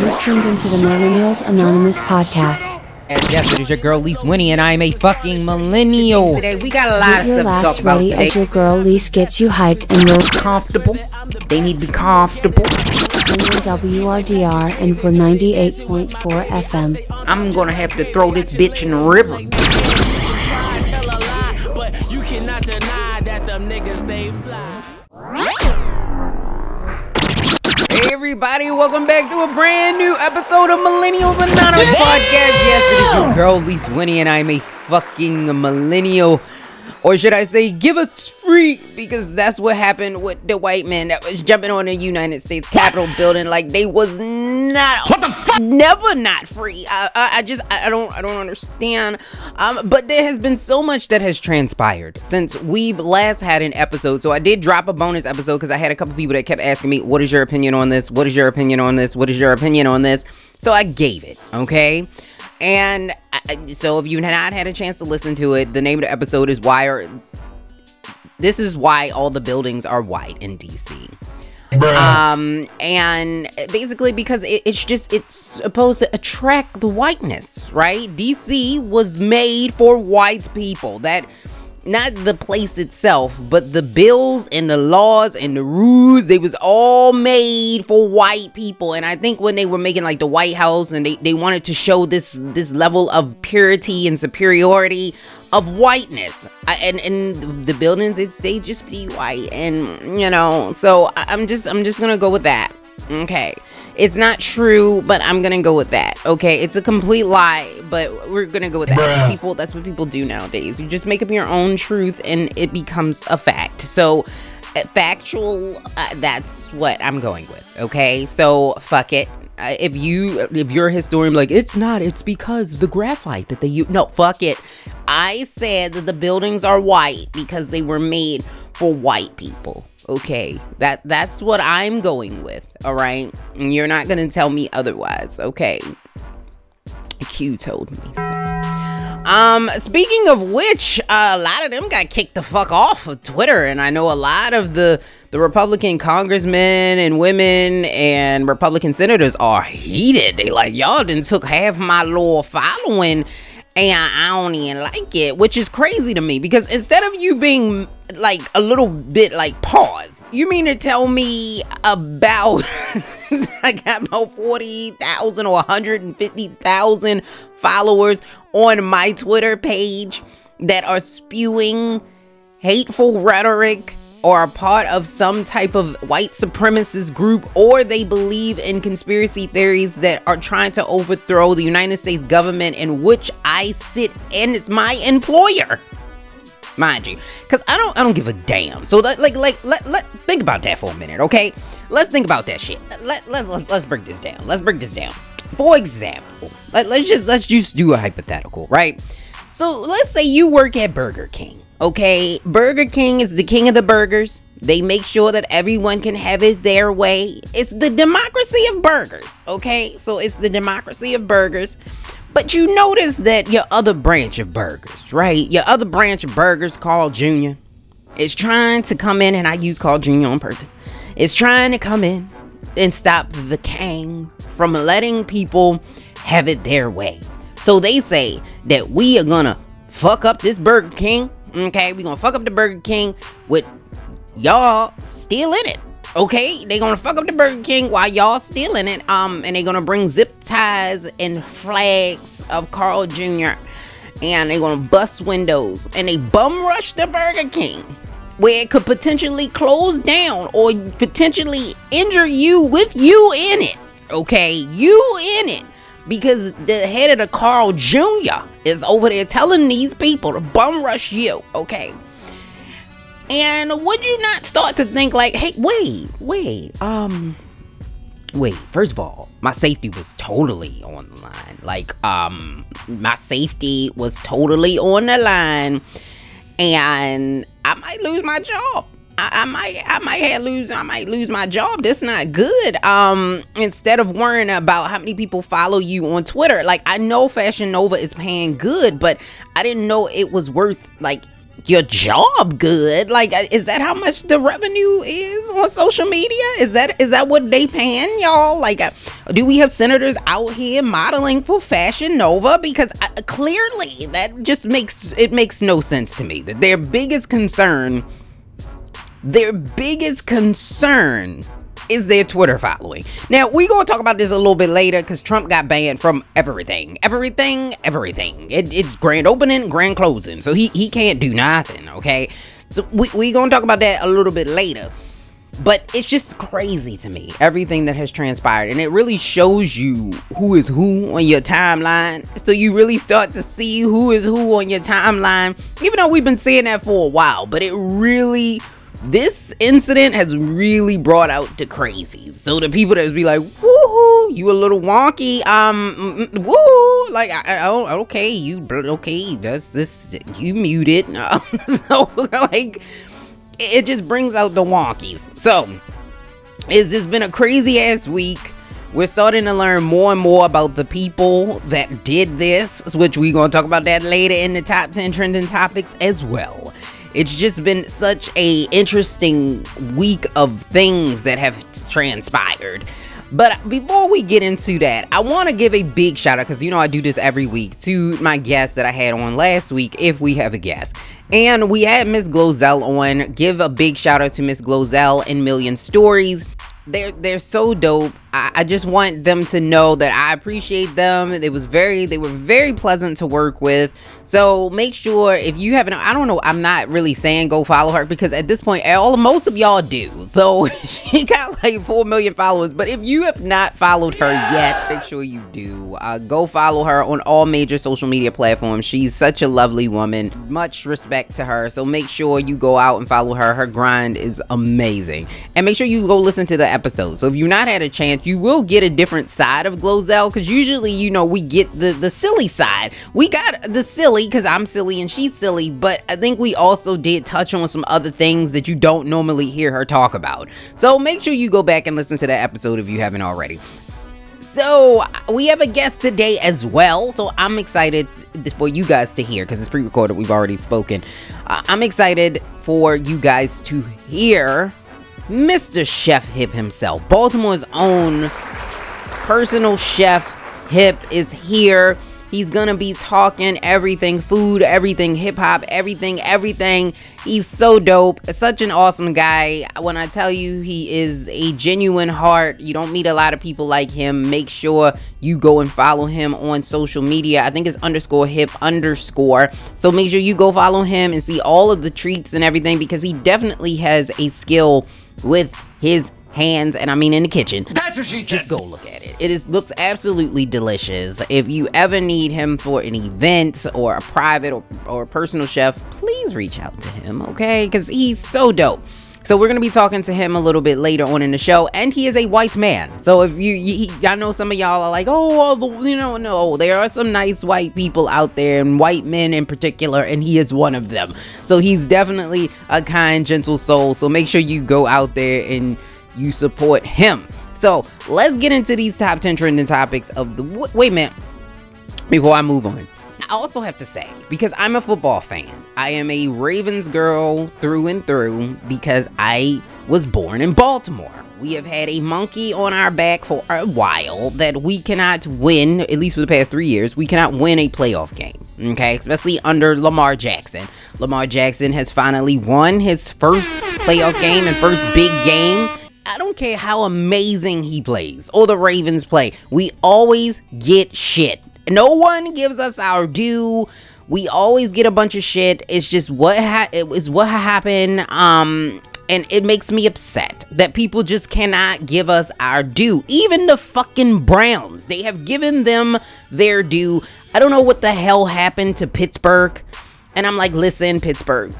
You've tuned into the Millennials Anonymous podcast. And yes, it is your girl Lise Winnie, and I am a fucking millennial. Today we got a lot Get of stuff to talk laughs about ready today. as your girl Lise gets you hyped and real comfortable. They need to be comfortable. WRDR and we're 98.4 FM. I'm gonna have to throw this bitch in the river. try, tell a lie, but you cannot deny that them niggas stay fly. Everybody, welcome back to a brand new episode of Millennials Anonymous Podcast. Yes, it is your girl Lise Winnie, and I'm a fucking millennial. Or should I say, give us free, because that's what happened with the white man that was jumping on the United States Capitol building like they was not what the fuck never not free. I, I, I just I, don't I don't understand. Um, but there has been so much that has transpired since we've last had an episode. So I did drop a bonus episode because I had a couple people that kept asking me, "What is your opinion on this? What is your opinion on this? What is your opinion on this?" So I gave it. Okay. And I- so if you've not had a chance to listen to it, the name of the episode is why are this is why all the buildings are white in DC. Um, and basically because it, it's just it's supposed to attract the whiteness, right? DC was made for white people. That not the place itself, but the bills and the laws and the rules, they was all made for white people. And I think when they were making like the White House and they, they wanted to show this this level of purity and superiority of whiteness. I, and and the buildings it's they just be white and you know, so I'm just I'm just going to go with that. Okay. It's not true, but I'm gonna go with that. Okay, it's a complete lie, but we're gonna go with that. It's People, that's what people do nowadays. You just make up your own truth, and it becomes a fact. So, uh, factual. Uh, that's what I'm going with. Okay, so fuck it. If you if you're a historian, like it's not. It's because the graphite that they use. No, fuck it. I said that the buildings are white because they were made for white people. Okay, that that's what I'm going with. All right, and you're not gonna tell me otherwise. Okay, Q told me so. Um, speaking of which, uh, a lot of them got kicked the fuck off of Twitter, and I know a lot of the the Republican congressmen and women and Republican senators are heated. They like y'all didn't took half my loyal following, and I don't even like it, which is crazy to me because instead of you being like a little bit like pause, you mean to tell me about I got about 40,000 or 150,000 followers on my Twitter page that are spewing hateful rhetoric or are part of some type of white supremacist group or they believe in conspiracy theories that are trying to overthrow the United States government in which I sit and it's my employer mind you. Because i don't i don't give a damn. So let, like like let, let think about that for a minute okay? Let's think about that shit. Let, let's let's, let's break this down. Let's break this down. For example let, let's just let's just do a hypothetical right? So let's say you work at burger king okay burger king is the king of the burgers they make sure that everyone can have it their way it's the democracy of burgers okay so it's the democracy of burgers but you notice that your other branch of burgers, right? Your other branch of burgers, Carl Jr., is trying to come in, and I use Carl Jr. on purpose. It's trying to come in and stop the king from letting people have it their way. So they say that we are gonna fuck up this Burger King. Okay, we gonna fuck up the Burger King with y'all still in it. Okay, they gonna fuck up the Burger King while y'all still in it. Um, and they gonna bring zip ties and flags of Carl Jr. And they gonna bust windows and they bum rush the Burger King, where it could potentially close down or potentially injure you with you in it. Okay, you in it because the head of the Carl Jr. is over there telling these people to bum rush you. Okay. And would you not start to think like, hey, wait, wait, um, wait, first of all, my safety was totally on the line. Like, um, my safety was totally on the line, and I might lose my job. I, I might, I might have lose, I might lose my job. That's not good. Um, instead of worrying about how many people follow you on Twitter, like I know Fashion Nova is paying good, but I didn't know it was worth like your job good. Like, uh, is that how much the revenue is on social media? Is that is that what they paying y'all? Like, uh, do we have senators out here modeling for Fashion Nova? Because uh, clearly that just makes it makes no sense to me. That their biggest concern, their biggest concern is their Twitter following. Now, we're going to talk about this a little bit later because Trump got banned from everything. Everything, everything. It, it's grand opening, grand closing. So he, he can't do nothing, okay? So we're we going to talk about that a little bit later. But it's just crazy to me, everything that has transpired. And it really shows you who is who on your timeline. So you really start to see who is who on your timeline. Even though we've been saying that for a while, but it really this incident has really brought out the crazy. So the people that be like, "Woohoo, you a little wonky," um, mm, woo, like, I, okay, you okay, that's this, you muted. So like, it just brings out the wonkies. So, it's just been a crazy ass week. We're starting to learn more and more about the people that did this, which we're gonna talk about that later in the top 10 trending topics as well. It's just been such a interesting week of things that have transpired. But before we get into that, I want to give a big shout out because you know I do this every week to my guest that I had on last week, if we have a guest. And we had Miss Glozell on. Give a big shout out to Miss Glozell and Million Stories. They're they're so dope. I, just want them to know that I appreciate them. It was very they were very pleasant to work with. So make sure if you haven't I don't know, I'm not really saying go follow her because at this point all most of y'all do. So she got like four million followers. But if you have not followed her yet, make sure you do. Uh, go follow her on all major social media platforms. She's such a lovely woman. Much respect to her. So make sure you go out and follow her. Her grind is amazing. And make sure you go listen to the episode. So if you've not had a chance, you will get a different side of Glozell because usually, you know, we get the the silly side. We got the silly because I'm silly and she's silly, but I think we also did touch on some other things that you don't normally hear her talk about. So make sure you go back and listen to that episode if you haven't already. So we have a guest today as well. So I'm excited for you guys to hear because it's pre-recorded. We've already spoken. Uh, I'm excited for you guys to hear Mr. Chef Hip himself, Baltimore's own personal chef Hip is here. He's gonna be talking everything food, everything hip hop, everything, everything. He's so dope. Such an awesome guy. When I tell you he is a genuine heart, you don't meet a lot of people like him. Make sure you go and follow him on social media. I think it's underscore hip underscore. So make sure you go follow him and see all of the treats and everything because he definitely has a skill with his hands and I mean in the kitchen. That's what she said. Just go look at it. It is looks absolutely delicious. If you ever need him for an event or a private or, or personal chef, please reach out to him, okay? Because he's so dope. So we're gonna be talking to him a little bit later on in the show, and he is a white man. So if you, he, I know some of y'all are like, oh, you know, no, there are some nice white people out there, and white men in particular, and he is one of them. So he's definitely a kind, gentle soul. So make sure you go out there and you support him. So let's get into these top 10 trending topics of the. Wait a minute. Before I move on, I also have to say, because I'm a football fan, I am a Ravens girl through and through because I was born in Baltimore. We have had a monkey on our back for a while that we cannot win, at least for the past three years, we cannot win a playoff game. Okay, especially under Lamar Jackson. Lamar Jackson has finally won his first playoff game and first big game I don't care how amazing he plays or the Ravens play. We always get shit. No one gives us our due. We always get a bunch of shit. It's just what ha- it was what happened. Um, and it makes me upset that people just cannot give us our due. Even the fucking Browns, they have given them their due. I don't know what the hell happened to Pittsburgh. And I'm like, listen, Pittsburgh,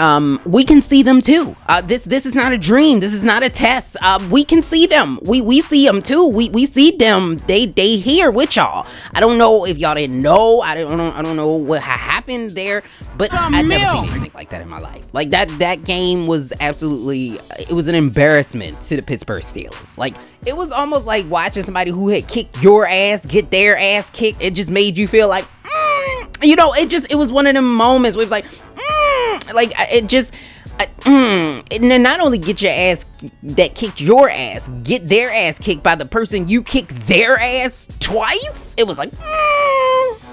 um, we can see them too. Uh, this this is not a dream. This is not a test. Uh, we can see them. We we see them too. We we see them. They they here with y'all. I don't know if y'all didn't know. I don't know. I don't know what happened there. But I never seen anything like that in my life. Like that that game was absolutely. It was an embarrassment to the Pittsburgh Steelers. Like it was almost like watching somebody who had kicked your ass get their ass kicked. It just made you feel like, mm, you know, it just it was one of them moments where it was like. Mm, like it just. I, mm, and not only get your ass that kicked your ass, get their ass kicked by the person you kicked their ass twice. It was like, mm.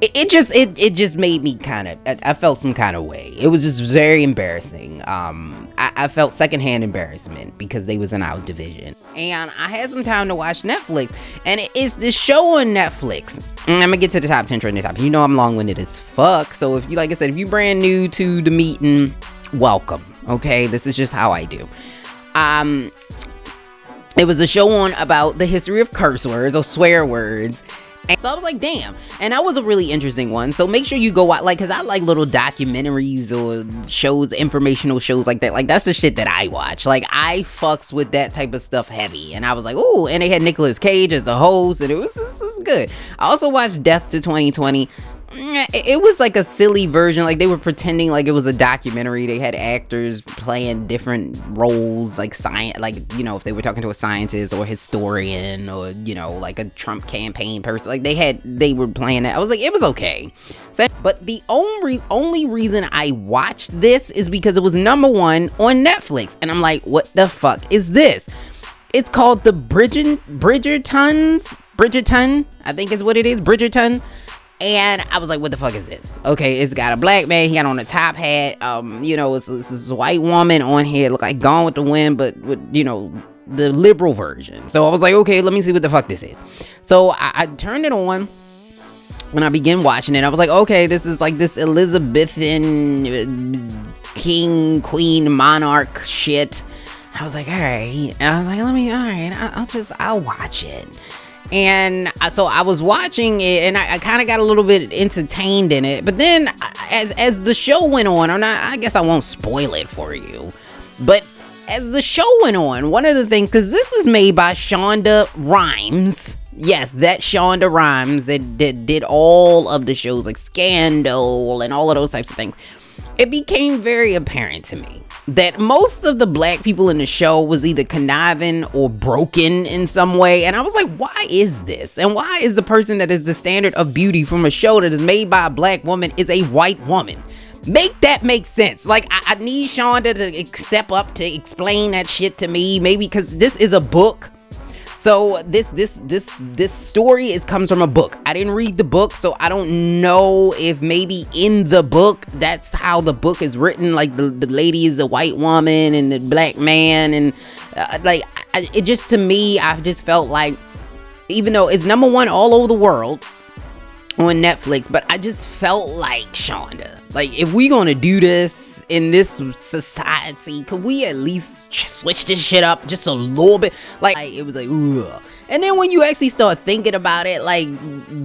It, it just it it just made me kind of I, I felt some kind of way. It was just very embarrassing. Um, I, I felt secondhand embarrassment because they was in our division, and I had some time to watch Netflix, and it is this show on Netflix. And I'm gonna get to the top ten trending topics. You know I'm long winded as fuck, so if you like I said, if you brand new to the meeting, welcome. Okay, this is just how I do. Um, it was a show on about the history of curse words or swear words. So I was like, damn. And that was a really interesting one. So make sure you go out, like, cause I like little documentaries or shows, informational shows like that. Like, that's the shit that I watch. Like, I fucks with that type of stuff heavy. And I was like, oh, and they had Nicolas Cage as the host, and it was, it was good. I also watched Death to 2020 it was like a silly version like they were pretending like it was a documentary they had actors playing different roles like science like you know if they were talking to a scientist or historian or you know like a trump campaign person like they had they were playing it i was like it was okay but the only only reason i watched this is because it was number one on netflix and i'm like what the fuck is this it's called the Bridger Bridgertons. Bridgerton, I think is what it is. Bridgerton. And I was like, what the fuck is this? Okay, it's got a black man, he got on a top hat. Um, you know, it's, it's this white woman on here, look like Gone with the Wind, but with, you know, the liberal version. So I was like, okay, let me see what the fuck this is. So I, I turned it on when I began watching it, I was like, okay, this is like this Elizabethan uh, king, queen, monarch shit. I was like, all right. And I was like, let me, all right, I'll just, I'll watch it. And so I was watching it, and I, I kind of got a little bit entertained in it. But then, as as the show went on, or not, I guess I won't spoil it for you. But as the show went on, one of the things, because this was made by Shonda Rhimes. Yes, that Shonda Rhimes that, that did all of the shows like Scandal and all of those types of things. It became very apparent to me that most of the black people in the show was either conniving or broken in some way. And I was like, why is this? And why is the person that is the standard of beauty from a show that is made by a black woman is a white woman? Make that make sense. Like I, I need Shonda to step up to explain that shit to me. Maybe because this is a book. So this this this this story is comes from a book. I didn't read the book, so I don't know if maybe in the book that's how the book is written. Like the, the lady is a white woman and the black man, and uh, like I, it just to me, I just felt like even though it's number one all over the world on Netflix, but I just felt like Shonda. Like, if we gonna do this in this society, could we at least switch this shit up just a little bit? Like, it was like, ugh. And then when you actually start thinking about it, like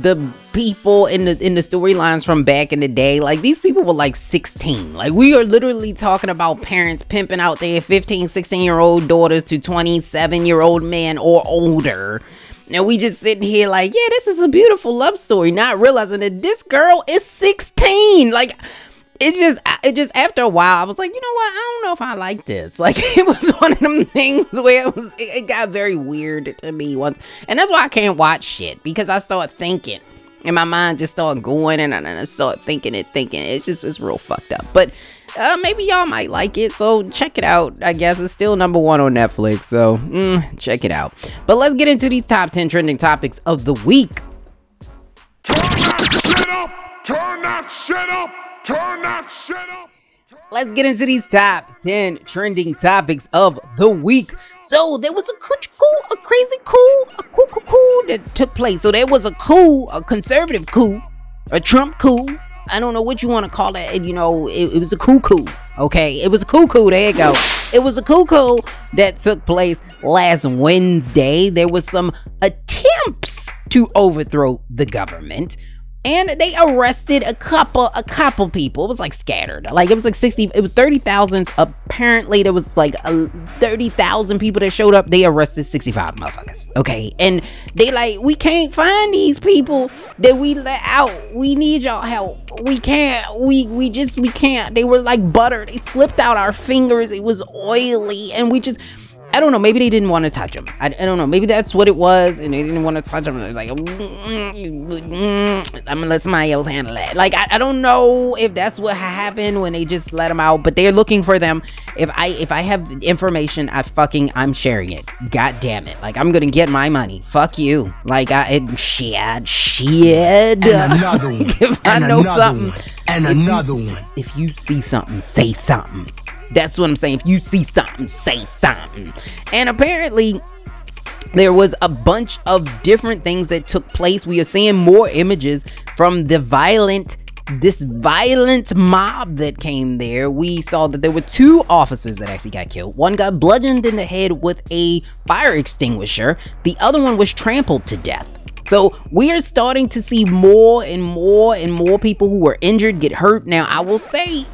the people in the in the storylines from back in the day, like these people were like 16. Like we are literally talking about parents pimping out their 15, 16 year old daughters to 27 year old men or older. And we just sitting here like, yeah, this is a beautiful love story, not realizing that this girl is 16. Like, it's just, it just after a while, I was like, you know what? I don't know if I like this. Like, it was one of them things where it was, it, it got very weird to me once, and that's why I can't watch shit because I start thinking, and my mind just start going, and I, and I start thinking it, thinking it's just, it's real fucked up. But uh, maybe y'all might like it, so check it out. I guess it's still number one on Netflix, so mm, check it out. But let's get into these top 10 trending topics of the week. Turn that shit up! Turn that shit up! Turn that shit up! Let's get into these top 10 trending topics of the week. So, there was a coo- cool, a crazy coup, a coup, coup, coup that took place. So, there was a coup, a conservative coup, a Trump coup. I don't know what you want to call it. You know, it, it was a cuckoo. Okay, it was a cuckoo. There you go. It was a cuckoo that took place last Wednesday. There was some attempts to overthrow the government and they arrested a couple a couple people. It was like scattered. Like it was like 60 it was 30,000 apparently there was like a 30,000 people that showed up. They arrested 65 motherfuckers okay? And they like we can't find these people that we let out. We need y'all help. We can't we we just we can't. They were like butter they slipped out our fingers. It was oily. And we just I don't know. Maybe they didn't want to touch him. I, I don't know. Maybe that's what it was, and they didn't want to touch him. Like, "Mm, mm, mm, mm I'm gonna let somebody else handle that. Like, I, I don't know if that's what happened when they just let him out, but they're looking for them. If I if I have information, I fucking I'm sharing it. God damn it! Like, I'm gonna get my money. Fuck you. Like, I it, shit, shit. And another one. if I and know another something, one. And if you- another one. If you see something, say something. That's what I'm saying. If you see something, say something. And apparently, there was a bunch of different things that took place. We are seeing more images from the violent this violent mob that came there. We saw that there were two officers that actually got killed. One got bludgeoned in the head with a fire extinguisher. The other one was trampled to death. So we are starting to see more and more and more people who were injured get hurt. Now I will say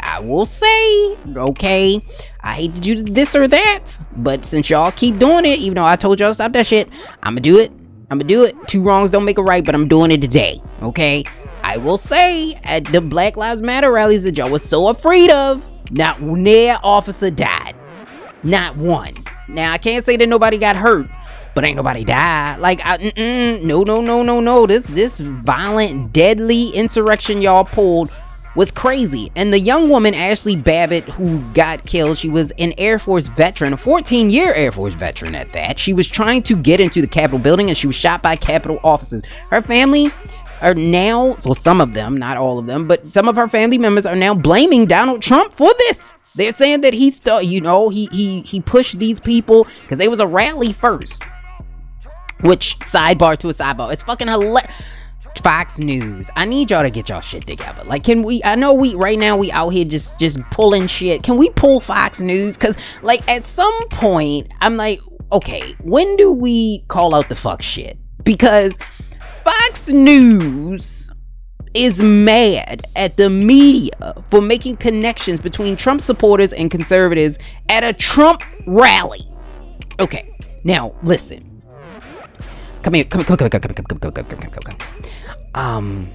I will say, okay, I hate to do this or that, but since y'all keep doing it, even though I told y'all to stop that shit, I'ma do it. I'ma do it. Two wrongs don't make a right, but I'm doing it today. Okay. I will say at the Black Lives Matter rallies that y'all was so afraid of, not near officer died. Not one. Now I can't say that nobody got hurt, but ain't nobody died. Like, I, no, no, no, no, no. This this violent, deadly insurrection y'all pulled was crazy. And the young woman Ashley Babbitt who got killed, she was an Air Force veteran, a 14-year Air Force veteran at that. She was trying to get into the Capitol building and she was shot by Capitol officers. Her family are now, so some of them, not all of them, but some of her family members are now blaming Donald Trump for this. They're saying that he still, you know, he he he pushed these people because they was a rally first. Which sidebar to a sidebar, it's fucking hilarious. Fox News, I need y'all to get y'all shit together. Like, can we? I know we right now we out here just just pulling shit. Can we pull Fox News? Cause like at some point, I'm like, okay, when do we call out the fuck shit? Because Fox News is mad at the media for making connections between Trump supporters and conservatives at a Trump rally. Okay, now listen. Come here, come, come, come, come, come, come, come, come, come, come, come, come, come. Um,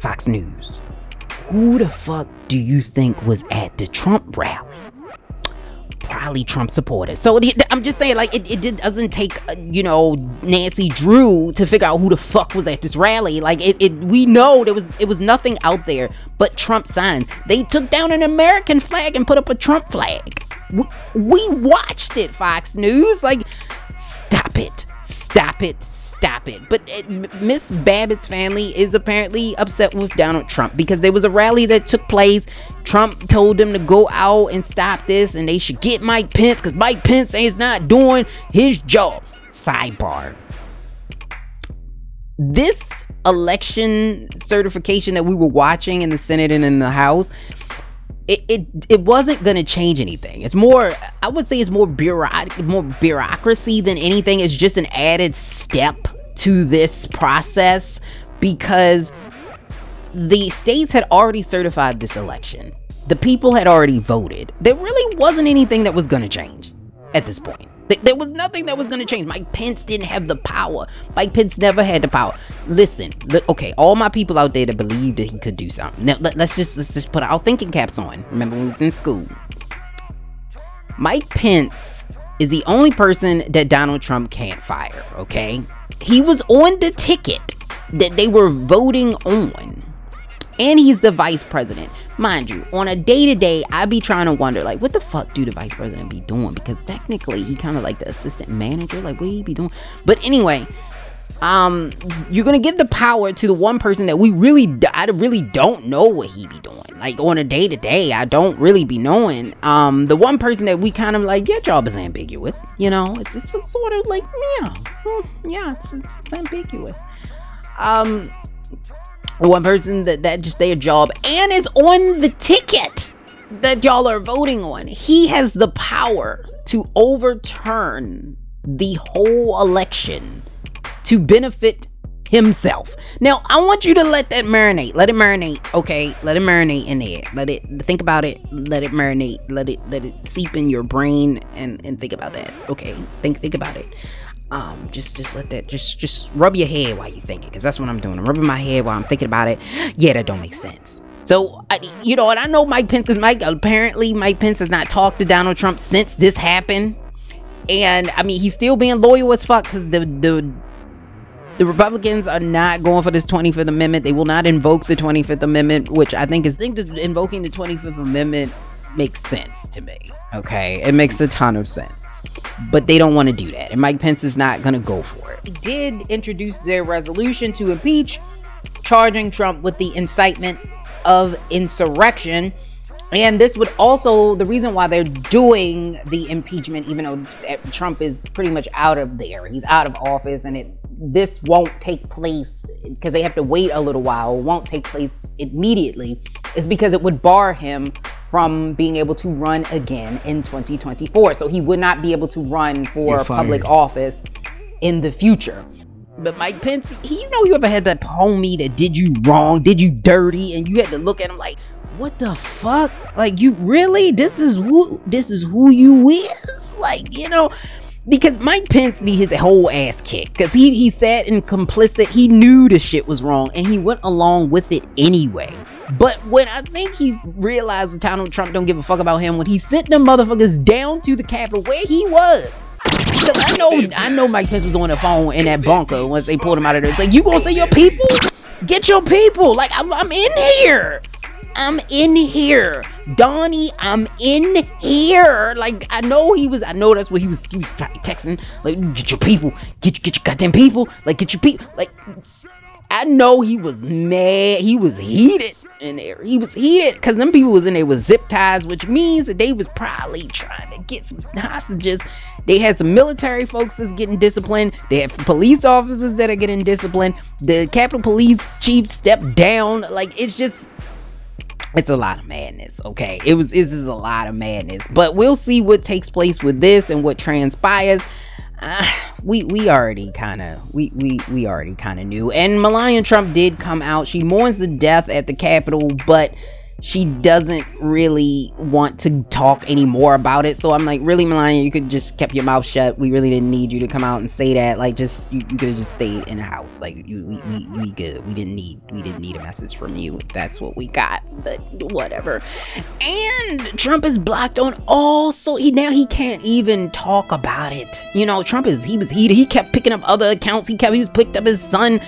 Fox News. Who the fuck do you think was at the Trump rally? Probably Trump supporters. So I'm just saying, like, it, it doesn't take, uh, you know, Nancy Drew to figure out who the fuck was at this rally. Like, it, it, we know there was, it was nothing out there but Trump signs. They took down an American flag and put up a Trump flag. We, we watched it, Fox News. Like, stop it. Stop it. Stop it. But eh, Miss Babbitt's family is apparently upset with Donald Trump because there was a rally that took place. Trump told them to go out and stop this and they should get Mike Pence because Mike Pence is not doing his job. Sidebar. This election certification that we were watching in the Senate and in the House it, it it wasn't gonna change anything. It's more, I would say, it's more bureaucratic, more bureaucracy than anything. It's just an added step to this process because the states had already certified this election. The people had already voted. There really wasn't anything that was gonna change at this point. Th- There was nothing that was going to change. Mike Pence didn't have the power. Mike Pence never had the power. Listen, li- okay, all my people out there that believe that he could do something. Now, let, us just let's just put our thinking caps on. Remember when we was in school? Mike Pence is the only person that Donald Trump can't fire. Okay, he was on the ticket that they were voting on, and he's the vice president. Mind you, on a day to day, I be trying to wonder, like, what the fuck do the vice president be doing? Because technically, he kind of like the assistant manager. Like, what he be doing? But anyway, um, you're gonna give the power to the one person that we really, I really don't know what he be doing. Like on a day to day, I don't really be knowing. Um, the one person that we kind of like, your job is ambiguous. You know, it's it's, sort of like, yeah, hmm, yeah, it's it's ambiguous. Um, one person that that just their job and is on the ticket that y'all are voting on. He has the power to overturn the whole election to benefit himself. Now, I want you to let that marinate. Let it marinate, okay? Let it marinate in there. Let it think about it. Let it marinate. Let it let it seep in your brain and and think about that. Okay? Think think about it. Um, just just let that just just rub your head while you think it, because that's what I'm doing. I'm rubbing my head while I'm thinking about it. Yeah, that don't make sense. So, I, you know, and I know Mike Pence Mike. Apparently, Mike Pence has not talked to Donald Trump since this happened And I mean, he's still being loyal as fuck because the the the Republicans are not going for this 25th Amendment. They will not invoke the 25th Amendment, which I think is I think invoking the 25th Amendment makes sense to me. Okay, it makes a ton of sense. But they don't want to do that, and Mike Pence is not going to go for it. Did introduce their resolution to impeach, charging Trump with the incitement of insurrection. And this would also, the reason why they're doing the impeachment, even though eh, Trump is pretty much out of there, he's out of office, and it this won't take place because they have to wait a little while, won't take place immediately, is because it would bar him from being able to run again in 2024. So he would not be able to run for public office in the future. But Mike Pence, he, you know, you ever had that homie that did you wrong, did you dirty, and you had to look at him like, what the fuck? Like, you really? This is who? This is who you is? Like, you know, because Mike Pence need his whole ass kicked because he he sat and complicit. He knew the shit was wrong, and he went along with it anyway. But when I think he realized Donald Trump don't give a fuck about him, when he sent them motherfuckers down to the Capitol where he was. Because I know, I know Mike Pence was on the phone in that bunker once they pulled him out of there. It's like, you gonna say your people? Get your people. Like, I'm, I'm in here. I'm in here. Donnie, I'm in here. Like, I know he was, I know that's what he was, he was texting. Like, get your people. Get, get your goddamn people. Like, get your people. Like, I know he was mad. He was heated in there. He was heated because them people was in there with zip ties, which means that they was probably trying to get some hostages. They had some military folks that's getting disciplined. They have police officers that are getting disciplined. The Capitol Police Chief stepped down. Like it's just it's a lot of madness okay? It was this is a lot of madness but we'll see what takes place with this and what transpires. Uh, we we already kind of we we we already kind of knew. And melania trump did come out. She mourns the death at the capitol but she doesn't really want to talk anymore about it. So I'm like, really, Melania, you could just kept your mouth shut. We really didn't need you to come out and say that. Like, just you, you could have just stayed in the house. Like, you, we, we we good. We didn't need we didn't need a message from you. That's what we got. But whatever. And Trump is blocked on all so he now he can't even talk about it. You know, Trump is he was he he kept picking up other accounts. He kept he was picked up his son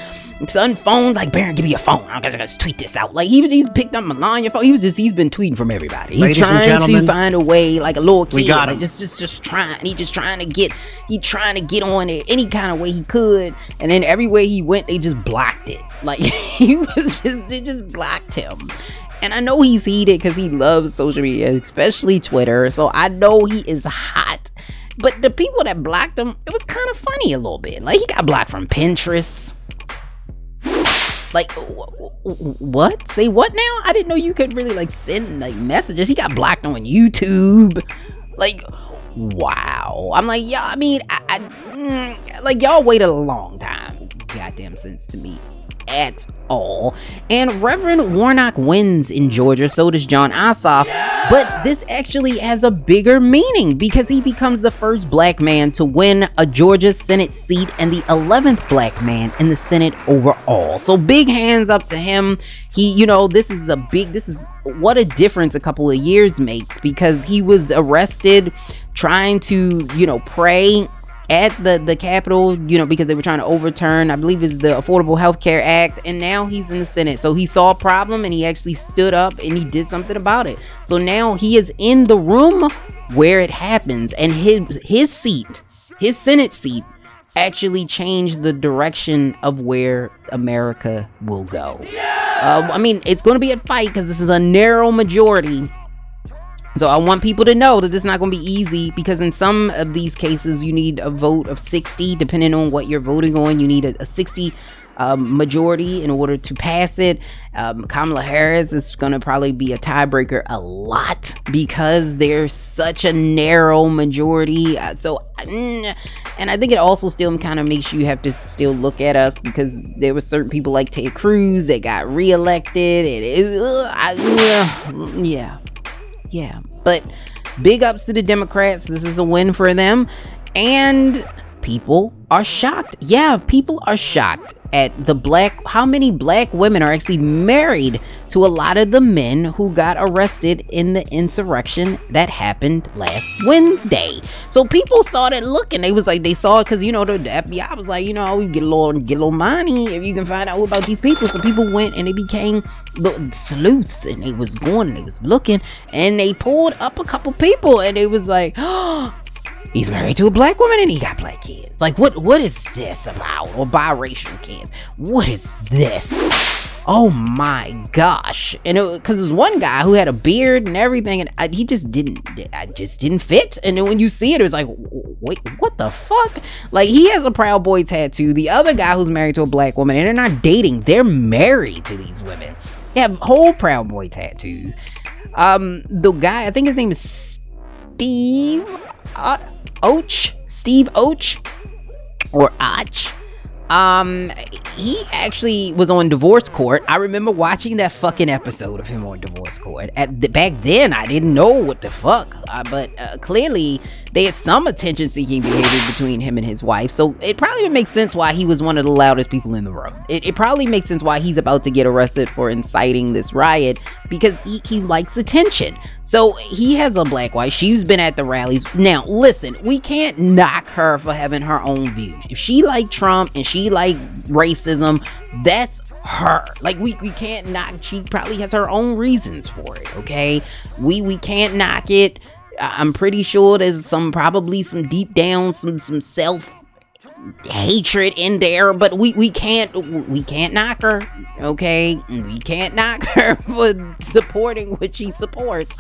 son phone like Barron give me your phone. I'm gotta just tweet this out. Like he he's picked up Melania phone. He was just he's been tweeting from everybody. He's Ladies trying to find a way like a little kid. we got like just just just trying he just trying to get he trying to get on it any kind of way he could. And then everywhere he went they just blocked it. Like he was just they just blocked him. And I know he's heated because he loves social media, especially Twitter. So I know he is hot. But the people that blocked him, it was kind of funny a little bit. Like he got blocked from Pinterest. Like wh- wh- what? Say what now? I didn't know you could really like send like messages. He got blocked on YouTube. Like wow. I'm like y'all. I mean, I, I mm, like y'all waited a long time. Goddamn sense to me at all. And Reverend Warnock wins in Georgia, so does Jon Ossoff. But this actually has a bigger meaning because he becomes the first black man to win a Georgia Senate seat and the 11th black man in the Senate overall. So big hands up to him. He, you know, this is a big, this is what a difference a couple of years makes because he was arrested trying to, you know, pray at the the Capitol, you know, because they were trying to overturn, I believe, is the Affordable Health Care Act, and now he's in the Senate. So he saw a problem and he actually stood up and he did something about it. So now he is in the room where it happens, and his his seat, his Senate seat, actually changed the direction of where America will go. Uh, I mean, it's going to be a fight because this is a narrow majority. So I want people to know that this is not going to be easy because in some of these cases you need a vote of 60 depending on what you're voting on. You need a, a 60 um, majority in order to pass it. Um, Kamala Harris is going to probably be a tiebreaker a lot because there's such a narrow majority. Uh, so, mm, and I think it also still kind of makes you have to still look at us because there were certain people like Ted Cruz that got reelected. It is, uh, I, uh, yeah yeah. But big ups to the democrats. This is a win for them. And people are shocked. Yeah people are shocked at the black how many black women are actually married to a lot of the men who got arrested in the insurrection that happened last Wednesday. So people started looking. They was like they saw it because you know the, the FBI was like, you know, we get a little get a little money if you can find out about these people. So people went and they became the sleuths and they was going and they was looking and they pulled up a couple people and they was like, oh, he's married to a black woman and he got black kids. Like what what is this about? Or biracial kids. What is this? Oh my gosh. And cuz there's one guy who had a beard and everything and I, he just didn't I just didn't fit. And then when you see it it was like wait, what the fuck? Like he has a Proud Boy tattoo. The other guy who's married to a black woman and they're not dating. They're married to these women. They have whole Proud Boy tattoos. Um the guy, I think his name is Steve uh, Och, Steve Och, or Och. Um, he actually was on divorce court. I remember watching that fucking episode of him on divorce court. At the, back then, I didn't know what the fuck, uh, but uh, clearly there's some attention-seeking behavior between him and his wife. So it probably would make sense why he was one of the loudest people in the room. It, it probably makes sense why he's about to get arrested for inciting this riot because he, he likes attention. So he has a black wife. She's been at the rallies. Now, listen, we can't knock her for having her own views. If she like Trump and she like racism, that's her. Like we we can't knock. She probably has her own reasons for it. Okay, we we can't knock it. I'm pretty sure there's some probably some deep down some some self hatred in there but we we can't we can't knock her okay we can't knock her for supporting what she supports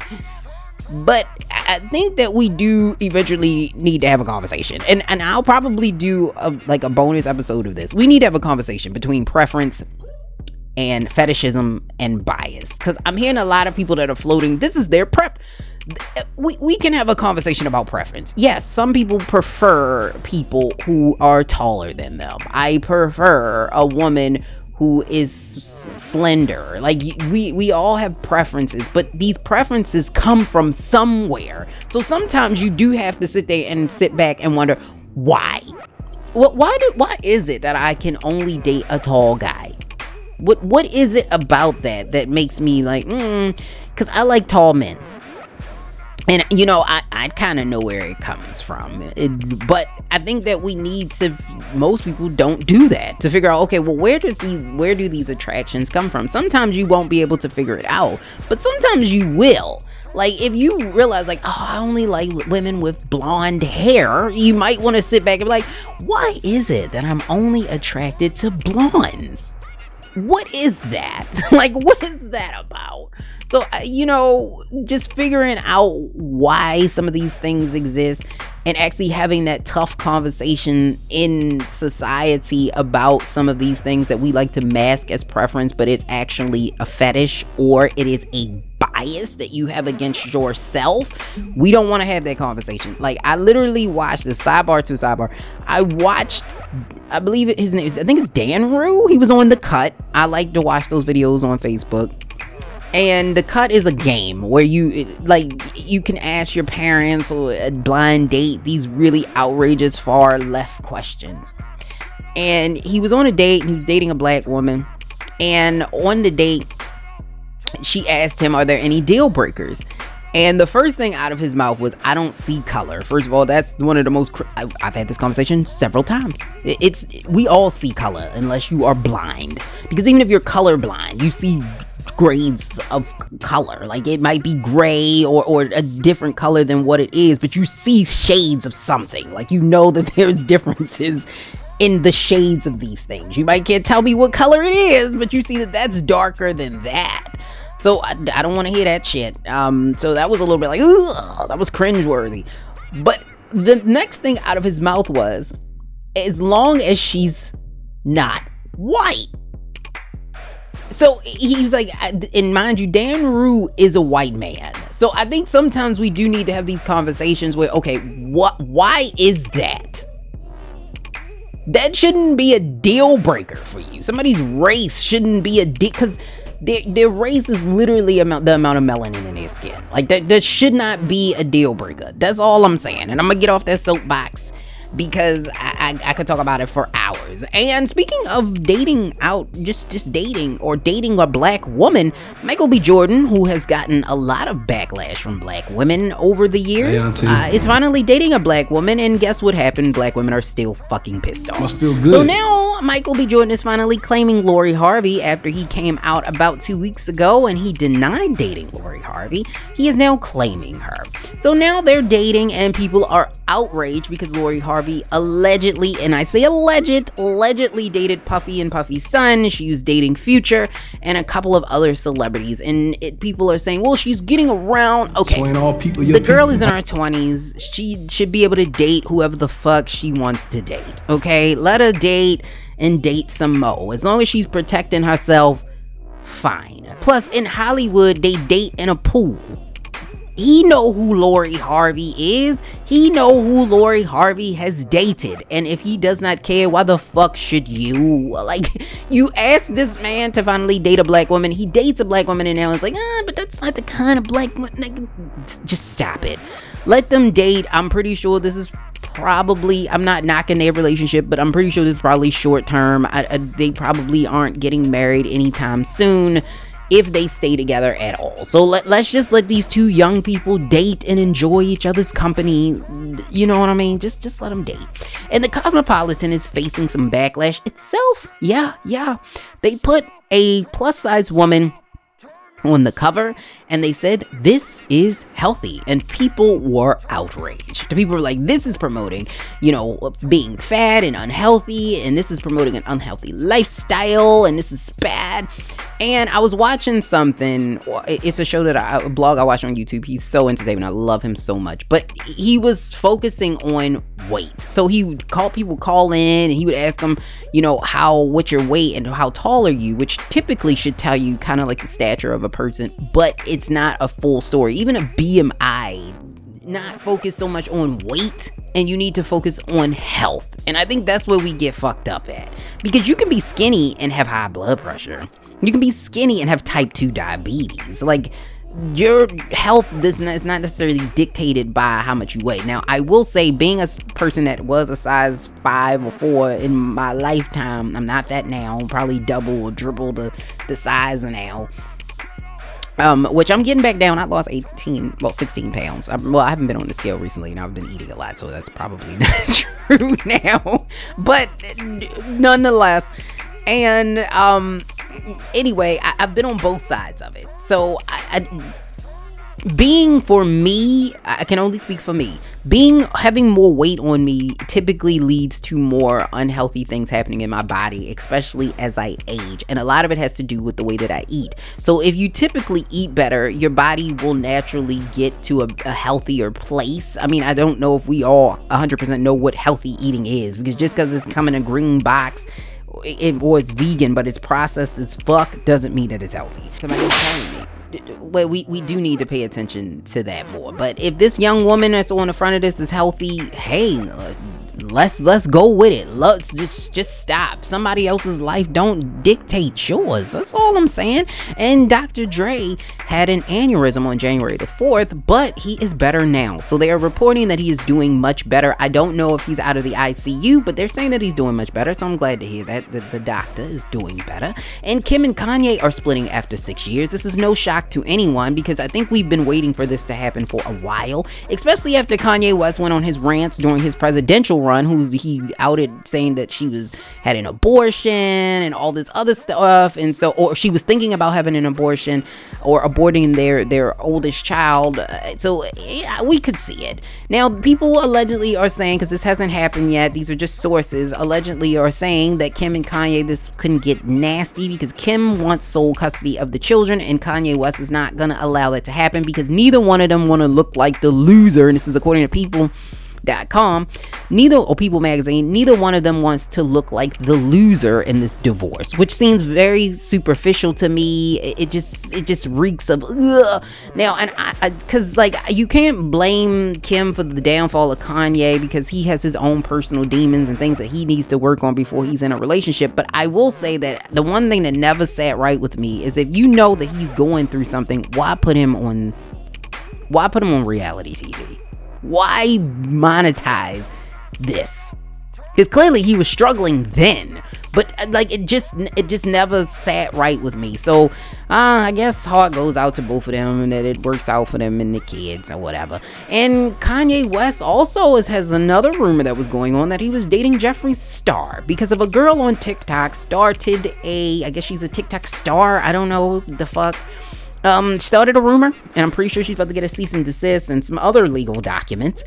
but I think that we do eventually need to have a conversation, and and I'll probably do a, like a bonus episode of this. We need to have a conversation between preference and fetishism and bias, because I'm hearing a lot of people that are floating. This is their prep. We, we can have a conversation about preference. Yes, some people prefer people who are taller than them. I prefer a woman who is slender. Like we we all have preferences, but these preferences come from somewhere. So sometimes you do have to sit there and sit back and wonder why. What why do why is it that I can only date a tall guy? What what is it about that that makes me like mm, cuz I like tall men. And you know, I, I kind of know where it comes from, It- but I think that we need to. Most people don't do that to figure out. Okay, well, where does these where do these attractions come from? Sometimes you won't be able to figure it out, but sometimes you will. Like if you realize, like, oh, I only like women with blonde hair, you might want to sit back and be like, why is it that I'm only attracted to blondes? What is that? like, what is that about? So, uh, you know, just figuring out why some of these things exist and actually having that tough conversation in society about some of these things that we like to mask as preference, but it's actually a fetish or it is a bias that you have against yourself. We don't want to have that conversation. Like, I literally watched the sidebar to sidebar. I watched I believe it, his name is, I think it's Dan Rue. He was on The Cut. I like to watch those videos on Facebook. And The Cut is a game where you, like, you can ask your parents or a blind date these really outrageous far left questions. And he was on a date and he was dating a black woman. And on the date, she asked him, Are there any deal breakers? And the first thing out of his mouth was, I don't see color. First of all, that's one of the most. Cr- I've, I've had this conversation several times. It's we all see color unless you are blind. Because even if you're colorblind, you see grades of color. Like it might be gray or, or a different color than what it is, but you see shades of something. Like you know that there's differences in the shades of these things. You might can't tell me what color it is, but you see that that's darker than that. So I, I don't want to hear that shit. Um, so that was a little bit like, Ugh, that was cringeworthy. But the next thing out of his mouth was, as long as she's not white. So he was like, and mind you, Dan Rue is a white man. So I think sometimes we do need to have these conversations where, okay, what? Why is that? That shouldn't be a deal breaker for you. Somebody's race shouldn't be a deal because their, their race is literally amount the amount of melanin in their skin. Like that that should not be a deal breaker. That's all I'm saying. And I'm gonna get off that soapbox because I, I, I could talk about it for hours. And speaking of dating out, just just dating or dating a black woman, Michael B. Jordan, who has gotten a lot of backlash from black women over the years, uh, is finally dating a black woman. And guess what happened? Black women are still fucking pissed off. Must feel good. So now Michael B. Jordan is finally claiming Lori Harvey after he came out about two weeks ago and he denied dating Lori Harvey. He is now claiming her. So now they're dating and people are outraged because Lori Harvey allegedly, and I say alleged, allegedly dated Puffy and Puffy's son. She was dating Future and a couple of other celebrities. And it, people are saying, well, she's getting around. Okay. So all people The girl people. is in her 20s. She should be able to date whoever the fuck she wants to date. Okay? Let her date and date some mo. As long as she's protecting herself, fine. Plus, in Hollywood, they date in a pool. He know who Lori Harvey is. He know who Lori Harvey has dated. And if he does not care, why the fuck should you? Like, you asked this man to finally date a black woman. He dates a black woman and now it's like, ah, but that's not the kind of black wo-" like, just stop it. Let them date. I'm pretty sure this is probably I'm not knocking their relationship, but I'm pretty sure this is probably short term. I, I, they probably aren't getting married anytime soon if they stay together at all. So let, let's just let these two young people date and enjoy each other's company. You know what I mean? Just just let them date. And the Cosmopolitan is facing some backlash itself. Yeah, yeah. They put a plus size woman on the cover and they said this is healthy and people were outraged people were like this is promoting you know being fat and unhealthy and this is promoting an unhealthy lifestyle and this is bad and i was watching something it's a show that I, a blog i watch on youtube. He's so entertaining i love him so much. But he was focusing on weight. So he would call people call in and he would ask them you know how what's your weight and how tall are you which typically should tell you kind of like the stature of a person but it's not a full story. Even a bmi not focus so much on weight and you need to focus on health and i think that's where we get fucked up at because you can be skinny and have high blood pressure you can be skinny and have type 2 diabetes like your health is not necessarily dictated by how much you weigh. Now, I will say, being a person that was a size five or four in my lifetime, I'm not that now. Probably double or triple the the size now. Um, which I'm getting back down. I lost 18, well, 16 pounds. I, well, I haven't been on the scale recently, and I've been eating a lot, so that's probably not true now. But nonetheless, and um, anyway, I, I've been on both sides of it. So I, I being for me, I can only speak for me. Being having more weight on me typically leads to more unhealthy things happening in my body, especially as I age. And a lot of it has to do with the way that I eat. So if you typically eat better, your body will naturally get to a, a healthier place. I mean, I don't know if we all 100% know what healthy eating is because just because it's come in a green box it, or it's vegan, but it's processed as fuck, doesn't mean that it's healthy. Somebody's telling me. Well, we, we do need to pay attention to that more. But if this young woman that's on the front of this is healthy, hey, let's let's go with it. Let's just just stop. Somebody else's life don't dictate yours. That's all I'm saying. And Dr. Dre had an aneurysm on January the 4th, but he is better now. So they are reporting that he is doing much better. I don't know if he's out of the ICU, but they're saying that he's doing much better. So I'm glad to hear that the, the doctor is doing better. And Kim and Kanye are splitting after six years. This is no shock to anyone because I think we've been waiting for this to happen for a while, especially after Kanye West went on his rants during his presidential run, who he outed saying that she was had an abortion and all this other stuff, and so or she was thinking about having an abortion or aborting their their oldest child. Uh, So yeah, we could see it. Now, people allegedly are saying because this hasn't happened yet. These are just sources allegedly are saying that Kim and Kanye this couldn't get nasty because Kim wants sole custody of the children and Kanye West is not gonna allow that to happen because neither one of them want to look like the loser. And this is according to people com. Neither or people magazine neither one of them wants to look like the loser in this divorce which seems very superficial to me. It, it just it just reeks of ugh. now and i because like you can't blame kim for the downfall of kanye because he has his own personal demons and things that he needs to work on before he's in a relationship. But i will say that the one thing that never sat right with me is if you know that he's going through something why put him on why put him on reality tv why monetize this. Because clearly he was struggling then, but uh, like it just it just never sat right with me. So uh, I guess heart goes out to both of them, and that it works out for them and the kids or whatever. And Kanye West also is, has another rumor that was going on that he was dating Jeffree Star because of a girl on TikTok started a I guess she's a TikTok star. I don't know the fuck um, started a rumor, and I'm pretty sure she's about to get a cease and desist and some other legal documents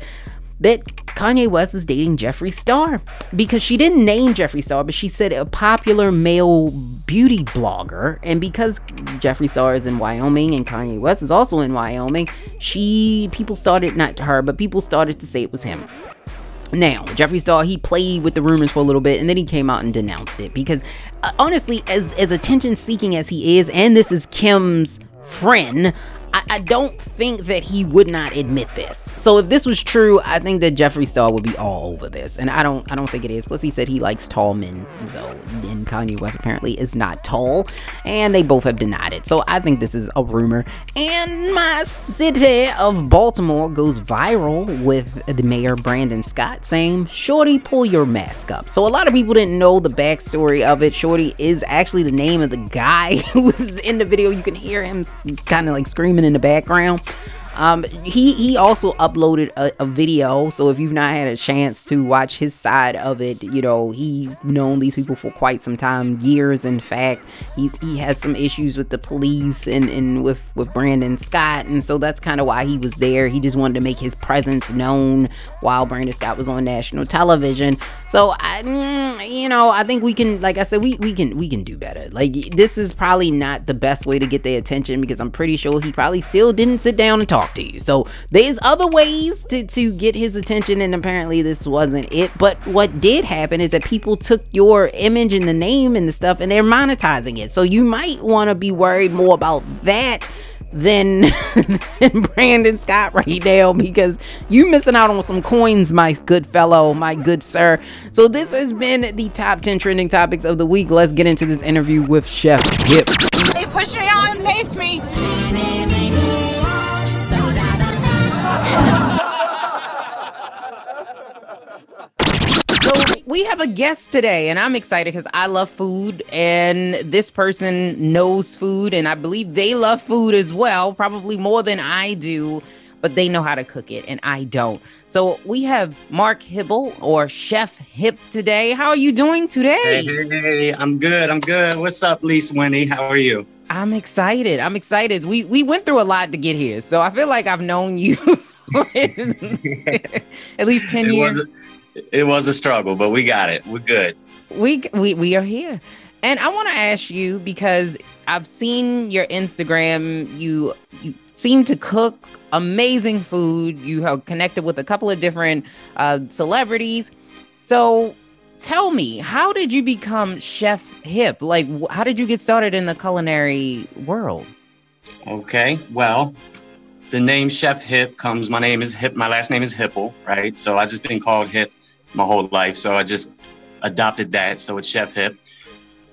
that Kanye West is dating Jeffree Star because she didn't name Jeffree Star, but she said a popular male beauty blogger. And because Jeffree Star is in Wyoming and Kanye West is also in Wyoming, she people started not her, but people started to say it was him. Now, Jeffree Star, he played with the rumors for a little bit and then he came out and denounced it because uh, honestly, as as attention seeking as he is, and this is Kim's friend, I, I don't think that he would not admit this. So if this was true, I think that Jeffree Star would be all over this, and I don't. I don't think it is. Plus, he said he likes tall men, though, and Kanye West apparently is not tall, and they both have denied it. So I think this is a rumor. And my city of Baltimore goes viral with the mayor Brandon Scott saying, "Shorty, pull your mask up." So a lot of people didn't know the backstory of it. Shorty is actually the name of the guy who was in the video. You can hear him. He's kind of like screaming in the background. Um, he he also uploaded a, a, video, so if you've not had a chance to watch his side of it, you know he's known these people for quite some time, years. In fact, he's he has some issues with the police and and with with Brandon Scott, and so that's kind of why he was there. He just wanted to make his presence known while Brandon Scott was on national television. So I, mm, you know, I think we can, like I said, we we can we can do better. Like this is probably not the best way to get their attention because I'm pretty sure he probably still didn't sit down and talk talk to you. So there's other ways to, to get his attention, and apparently this wasn't it. But what did happen is that people took your image and the name and the stuff and they're monetizing it. So you might want to be worried more about that than, than Brandon Scott right now because you missing out on some coins, my good fellow, my good sir. So this has been the top 10 trending topics of the week. Let's get into this interview with Chef Hip. They pushed me out and paced me. We have a guest today, and I'm excited because I love food, and this person knows food, and I believe they love food as well, probably more than I do, but they know how to cook it, and I don't. So we have Mark Hibble or Chef Hip today. How are you doing today? Hey, hey, I'm good. I'm good. What's up, Lisa Winnie? How are you? I'm excited. I'm excited. We we went through a lot to get here, so I feel like I've known you at least ten It years. was, it was a struggle, but we got it. We're good. we we we are here and i want to ask you because i've seen your instagram you you seem to cook amazing food you have connected with a couple of different uh, celebrities so tell me how did you become chef hip like how did you get started in the culinary world Okay. Well, the name Chef Hip comes. My name is Hip. My last name is Hipple, right? So I just been called Hip my whole life. So I just adopted that. So it's Chef Hip.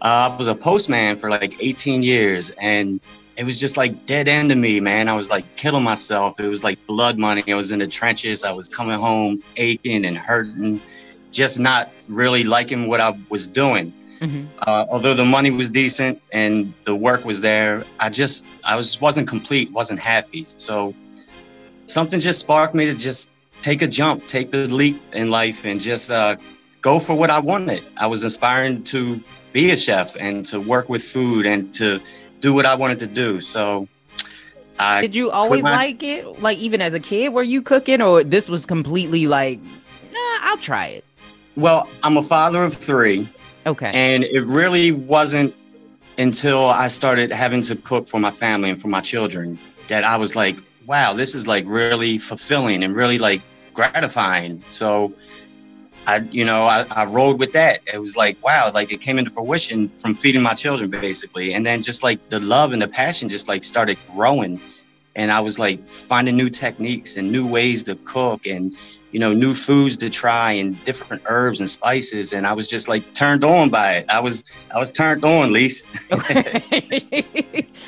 Uh, I was a postman for like 18 years, and it was just like dead end to me, man. I was like killing myself. It was like blood money. I was in the trenches. I was coming home aching and hurting, just not really liking what I was doing. Uh, although the money was decent and the work was there, I just I was wasn't complete, wasn't happy. So something just sparked me to just take a jump, take the leap in life, and just uh, go for what I wanted. I was inspiring to be a chef and to work with food and to do what I wanted to do. So I did you always my- like it like even as a kid were you cooking or this was completely like nah i'll try it well, I'm a father of three. okay And it really wasn't until I started having to cook for my family and for my children that I was like, wow, this is like really fulfilling and really like gratifying. So I, you know, I, I rode with that. It was like, wow, like it came into fruition from feeding my children basically. And then just like the love and the passion just like started growing. And I was like finding new techniques and new ways to cook and you know new foods to try and different herbs and spices and I was just like turned on by it. I was I was turned on, Lise.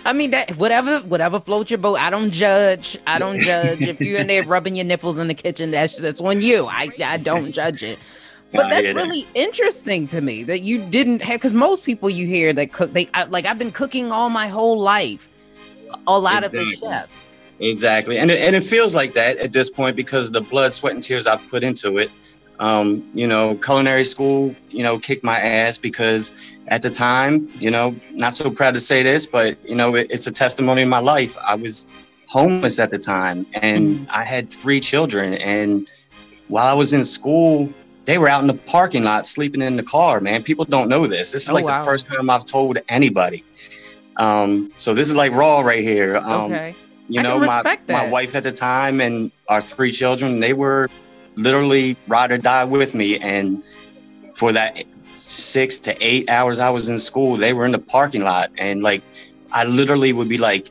I mean that whatever whatever floats your boat. I don't judge. I don't judge. if you're in there rubbing your nipples in the kitchen, that's that's on you. I I don't judge it. But that's really interesting to me that you didn't have because most people you hear that cook they I, like I've been cooking all my whole life. A lot of the chefs. Exactly, and it, and it feels like that at this point because of the blood, sweat, and tears I've put into it. Um, you know, culinary school, you know, kicked my ass because at the time, you know, not so proud to say this, but you know, it, it's a testimony of my life. I was homeless at the time, and I had three children, and while I was in school, they were out in the parking lot sleeping in the car. Man, people don't know this. This is Oh, like wow. the first time I've told anybody. Um, so this is like raw right here. Um, okay. you know my, respect my wife at the time and our three children they were literally ride or die with me and for that six to eight hours i was in school they were in the parking lot and like i literally would be like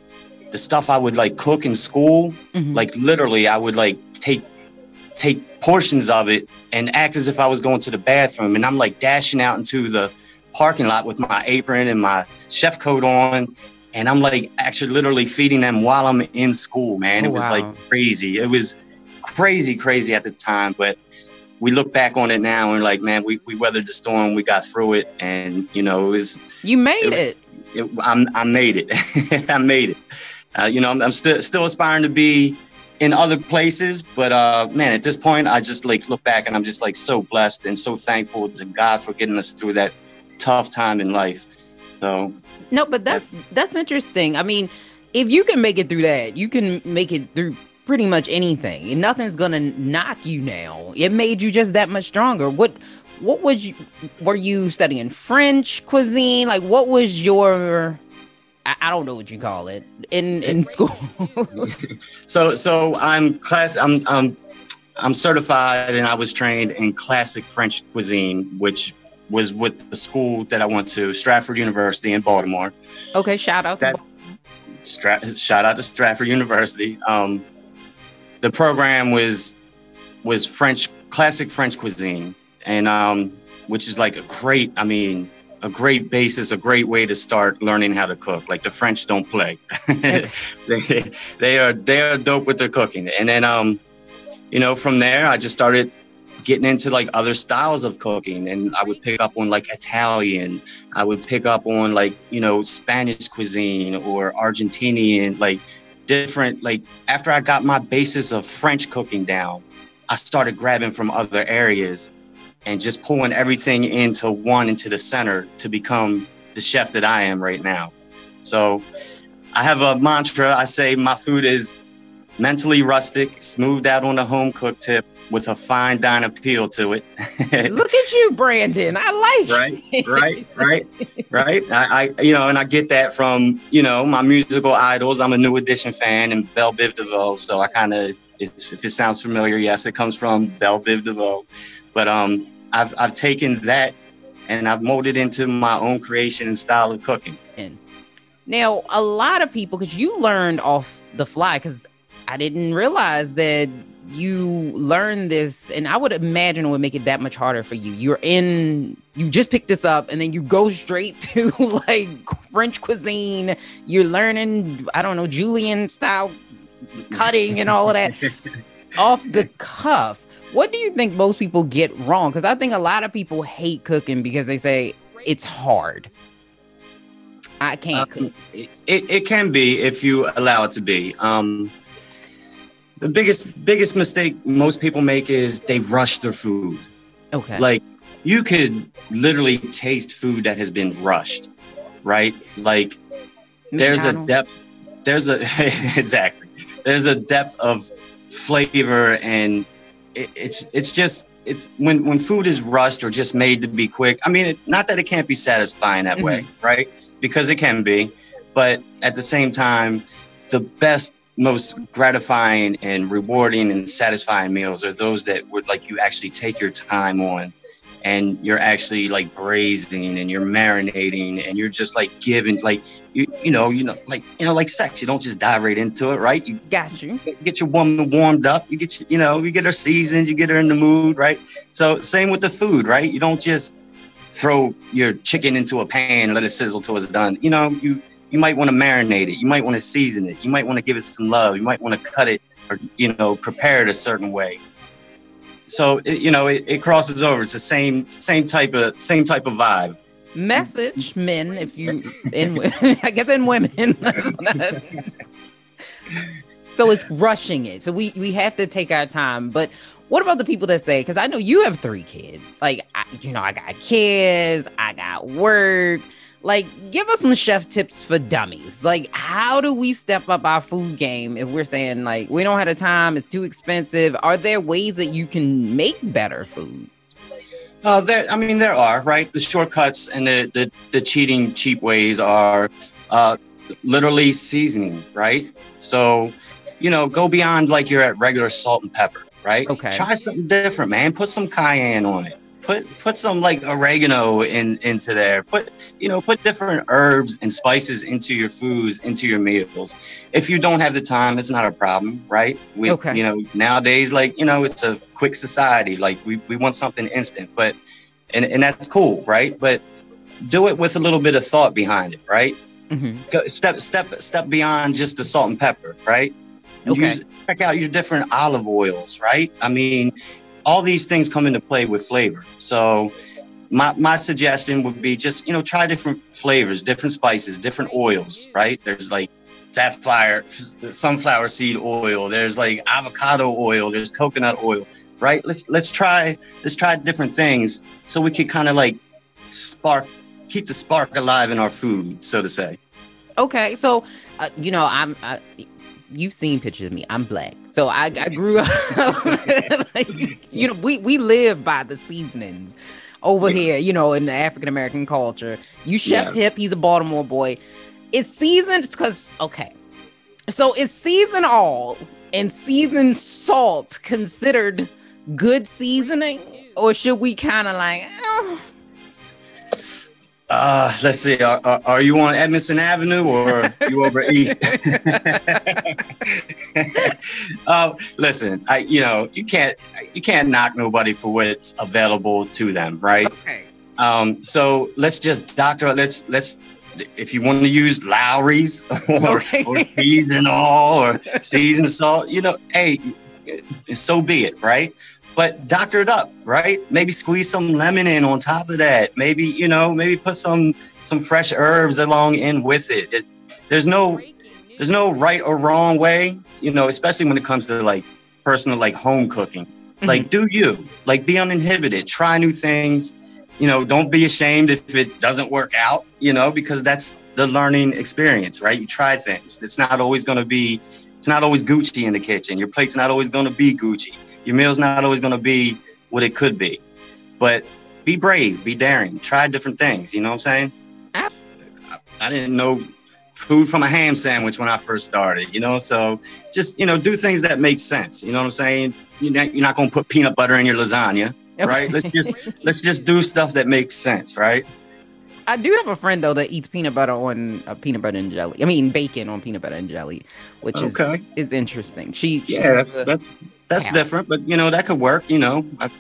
the stuff i would like cook in school Mhm. like literally i would like take take portions of it and act as if i was going to the bathroom and i'm like dashing out into the parking lot with my apron and my chef coat on and I'm like actually literally feeding them while I'm in school, man. Oh, it was wow. like crazy. It was crazy, crazy at the time, but we look back on it now and like, man, we, we weathered the storm, we got through it, and you know, it was You made it. it, I'm, I made it. I made it. Uh, you know, I'm, I'm still still aspiring to be in other places, but uh, man, at this point, I just like look back and I'm just like so blessed and so thankful to God for getting us through that tough time in life. So No, but that's that's interesting. I mean, if you can make it through that, you can make it through pretty much anything. And nothing's gonna knock you now. It made you just that much stronger. What what was you were you studying French cuisine? Like what was your I, I don't know what you call it in in school. So so I'm class I'm I'm I'm certified and I was trained in classic French cuisine, which was with the school that I went to, Stratford University in Baltimore. okay, shout out to That- shout out to Stratford University. Um, the program was was French classic French cuisine, and um, which is like a great. I mean, a great basis, a great way to start learning how to cook. Like the French don't play. they, they are they are dope with their cooking, and then um, you know, from there I just started getting into like other styles of cooking, and I would pick up on like Italian. I would pick up on like you know Spanish cuisine or Argentinian, like different. Like after I got my basis of French cooking down, I started grabbing from other areas and just pulling everything into one into the center to become the chef that I am right now. So I have a mantra. I say my food is mentally rustic, smoothed out on the home cook tip with a fine dine appeal to it. Look at you, Brandon. I like right it. right right right I, I you know and i get that from you know my musical idols i'm a new edition fan and Bell Biv DeVoe so i kind of if it sounds familiar yes it comes from Bell Biv DeVoe but um i've i've taken that and i've molded into my own creation and style of cooking Now, a lot of people, because you learned off the fly, because I didn't realize that you learn this, and I would imagine it would make it that much harder for you. You're in, you just picked this up, and then you go straight to like French cuisine. You're learning, I don't know, julienne style cutting and all of that off the cuff. What do you think most people get wrong? Because I think a lot of people hate cooking because they say it's hard. I can't. Um, it, it, it can be if you allow it to be um the biggest biggest mistake most people make is they rush their food. Okay. like you could literally taste food that has been rushed right? Like there's a depth there's a exactly. There's a depth of flavor and it, it's it's just it's when when food is rushed or just made to be quick i mean it, not that it can't be satisfying that way mm-hmm. right? Because it can be but at the same time the best most gratifying and rewarding and satisfying meals are those that would like you actually take your time on and you're actually like braising and you're marinating and you're just like giving like you you know you know like you know like sex. You don't just dive right into it right? You Got you. get your woman warmed up. You get your, you know you get her seasoned. You get her in the mood right? So same with the food right? You don't just throw your chicken into a pan let it sizzle till it's done. You know you you might want to marinate it you might want to season it you might want to give it some love you might want to cut it or you know prepare it a certain way so it, you know it, it crosses over it's the same same type of same type of vibe Message men if you in I guess in women. so it's rushing it. So we we have to take our time. But what about the people that say? Because I know you have three kids. Like I, you know, I got kids. I got work. Like, give us some chef tips for dummies. Like, how do we step up our food game if we're saying like we don't have the time, it's too expensive? Are there ways that you can make better food? Uh, there, I mean, there are right. The shortcuts and the the, the cheating cheap ways are uh, literally seasoning, right? So, you know, go beyond like you're at regular salt and pepper, right? Okay. Try something different, man. Put some cayenne on it. Put put some like oregano in into there. Put you know put different herbs and spices into your foods, into your meals. If you don't have the time, it's not a problem, right? We, Okay. You know, nowadays, like you know, it's a quick society. Like we, we want something instant, but and and that's cool, right? But do it with a little bit of thought behind it, right? Mhm. Step step step beyond just the salt and pepper, right? Okay. Use, check out your different olive oils, right? I mean, all these things come into play with flavor. So my my suggestion would be just you know try different flavors, different spices, different oils, right? There's like safflower, sunflower seed oil. There's like avocado oil. There's coconut oil, right? Let's let's try let's try different things so we can kind of like spark keep the spark alive in our food, so to say. Okay, so uh, you know, I'm. I, you've seen pictures of me. I'm black, so I, I grew up. like, you know, we we live by the seasonings over here. You know, in the African American culture. You Chef Yeah. Hip, he's a Baltimore boy. It's seasoned because okay, so is season all and seasoned salt considered good seasoning, or should we kind of like? oh, Uh, let's see. Are, are, you on Edmondson Avenue or you over east? uh, listen, I you know you can't you can't knock nobody for what's available to them, right? okay. Um, so let's just doctor. Let's let's if you want to use Lawry's or, Okay. or season all or season salt, you know, hey, so be it, right? But doctor it up, right? Maybe squeeze some lemon in on top of that. Maybe you know, maybe put some some fresh herbs along in with it. it there's no there's no right or wrong way, you know, especially when it comes to like personal like home cooking. Mm-hmm. Like do you like be uninhibited, try new things. You know, don't be ashamed if it doesn't work out, you know, because that's the learning experience, right? You try things. It's not always going to be it's not always Gucci in the kitchen. Your plate's not always going to be Gucci. Your meal's not always going to be what it could be. But be brave, be daring, try different things, you know what I'm saying? I, I didn't know food from a ham sandwich when I first started, you know? So just, you know, do things that make sense. You know what I'm saying? You're not, you're not going to put peanut butter in your lasagna, right? Let's just, let's just do stuff that makes sense, right? I do have a friend though that eats peanut butter on uh, peanut butter and jelly. I mean bacon on peanut butter and jelly, which Okay. is is interesting. She, she Yeah, was that's, a- that's, that's Yeah. different, but you know, that could work, you know. I,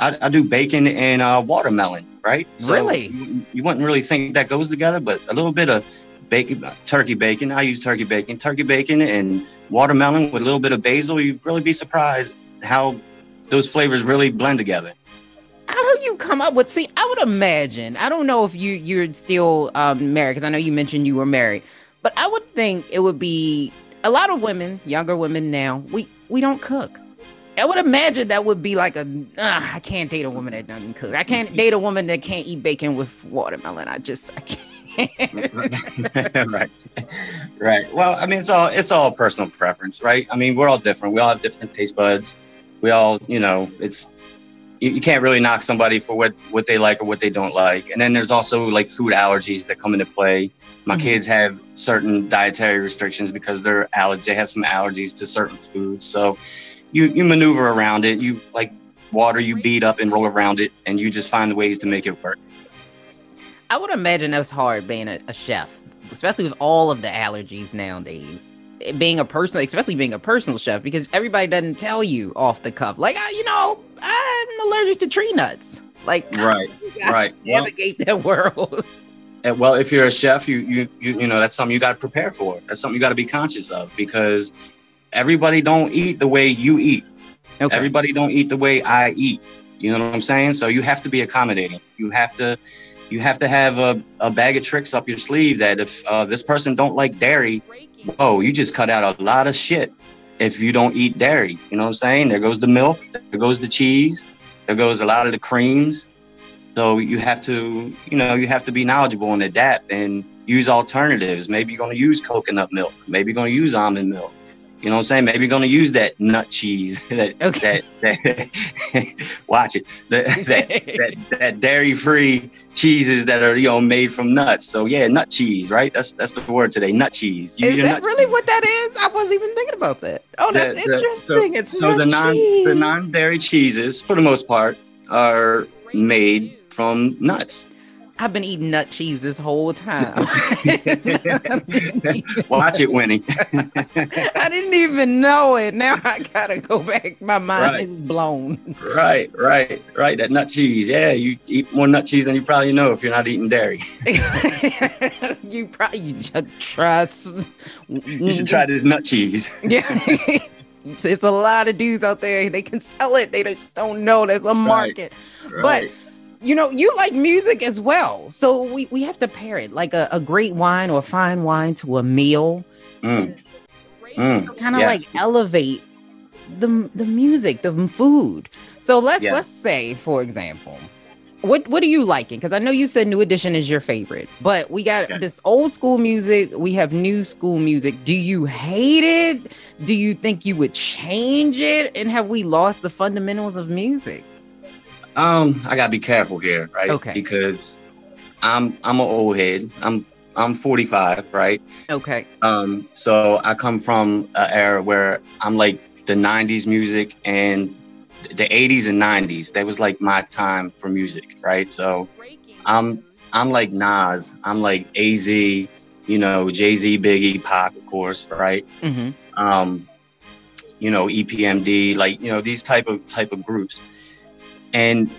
I, I do bacon and uh, watermelon, right? So Really? you, you wouldn't really think that goes together, but a little bit of bacon, turkey bacon. I use turkey bacon, turkey bacon and watermelon with a little bit of basil. You'd really be surprised how those flavors really blend together. how do you come up with? See, I would imagine. I don't know if you you're still um, married because I know you mentioned you were married, but I would think it would be a lot of women, younger women now. We we don't cook. I would imagine that would be like a ah, I can't date a woman that doesn't cook. I can't date a woman that can't eat bacon with watermelon. I just I can't. right right well i mean it's all it's all personal preference right i mean we're all different we all have different taste buds we all you know it's you, you can't really knock somebody for what what they like or what they don't like and then there's also like food allergies that come into play my Mhm. kids have certain dietary restrictions because they're allergic they have some allergies to certain foods so you you maneuver around it you like water you beat up and roll around it, and you just find ways to make it work. I would imagine that's hard being a, a chef, especially with all of the allergies nowadays. Eh, Being a personal, especially being a personal chef, because everybody doesn't tell you off the cuff, like, ah, you know, I'm allergic to tree nuts. Like, Right, right. Well, navigate that world. Uh, well, if you're a chef, you you you, you know that's something you got to prepare for. That's something you got to be conscious of because everybody don't eat the way you eat. Okay. Everybody don't eat the way I eat. You know what I'm saying? So you have to be accommodating. You have to you have to have a, a bag of tricks up your sleeve that if uh, this person don't like dairy, oh, you just cut out a lot of shit if you don't eat dairy. You know what I'm saying? There goes the milk, there goes the cheese, there goes a lot of the creams. So you have to, you know, you have to be knowledgeable and adapt and use alternatives. Maybe you're going to use coconut milk. Maybe you're going to use almond milk. You know what I'm saying? Maybe you're going to use that nut cheese. that, Okay. that, that watch it. That, that, that, that dairy-free cheeses that are, you know, made from nuts. So yeah, nut cheese, right? That's that's the word today. Nut cheese. Use Is that nut really what that is? I wasn't even thinking about that. Oh, that's the- the- interesting. it's so not the non cheese. the non-dairy cheeses, for the most part, are made from nuts. I've been eating nut cheese this whole time. Watch it, Winnie. I didn't even know it. Now I gotta go back. My mind Right. is blown. right, right, right. That nut cheese. Yeah, you eat more nut cheese than you probably know if you're not eating dairy. you probably you should trust. You should try this nut cheese. Yeah. it's, it's a lot of dudes out there. They can sell it. They just don't know there's a market. But you know, you like music as well. So we, we have to pair it like a, a great wine or fine wine to a meal. Mm, mm, Kind of yes. like elevate the the music, the food. So let's Yeah. let's say, for example, what what are you liking? Because I know you said New Edition is your favorite, but we got Okay. this old school music. We have new school music. Do you hate it? Do you think you would change it? And have we lost the fundamentals of music? Um, I gotta be careful here, right? Okay. Because I'm I'm an old head. I'm I'm 45, right? Okay. Um, so I come from an era where I'm like the 90s music and the 80s and 90s. That was like my time for music, right? So I'm I'm like Nas, I'm like AZ, you know, Jay Z, Biggie, Pac, of course, right? hmm um, you know, EPMD, like you know these type of type of groups, and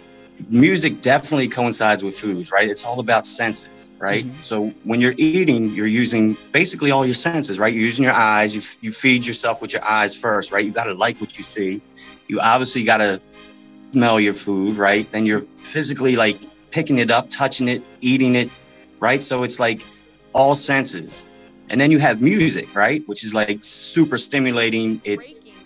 music definitely coincides with foods, right? It's all about senses, right? Mhm. So when you're eating, you're using basically all your senses, right? You're using your eyes. You f- you feed yourself with your eyes first, right? You got to like what you see. You obviously got to smell your food, right? Then you're physically like picking it up, touching it, eating it, right? So it's like all senses. And then you have music, right? Which is like super stimulating. It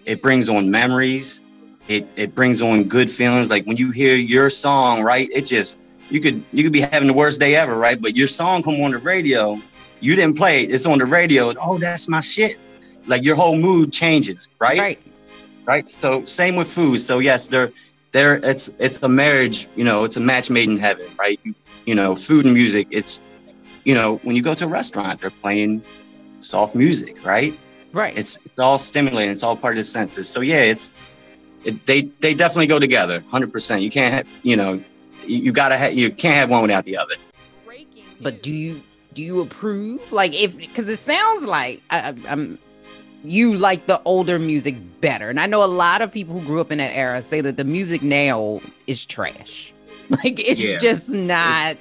it brings on memories. It it brings on good feelings. Like when you hear your song, right? It just you could you could be having the worst day ever, right? But your song come on the radio, you didn't play it. It's on the radio. Oh, that's my shit. Like your whole mood changes, right? Right. right? So same with food. So yes, they're they're it's it's a marriage, you know, it's a match made in heaven, right? You, you know, food and music, it's you know, when you go to a restaurant, they're playing soft music, right? Right. It's it's all stimulating, it's all part of the senses. So yeah, it's it, they they definitely go together, hundred percent. You can't have you know, you, gotta have you can't have one without the other. But do you do you approve? Like if because it sounds like I- I'm you like the older music better, and I know a lot of people who grew up in that era say that the music now is trash. Like it's Yeah. just not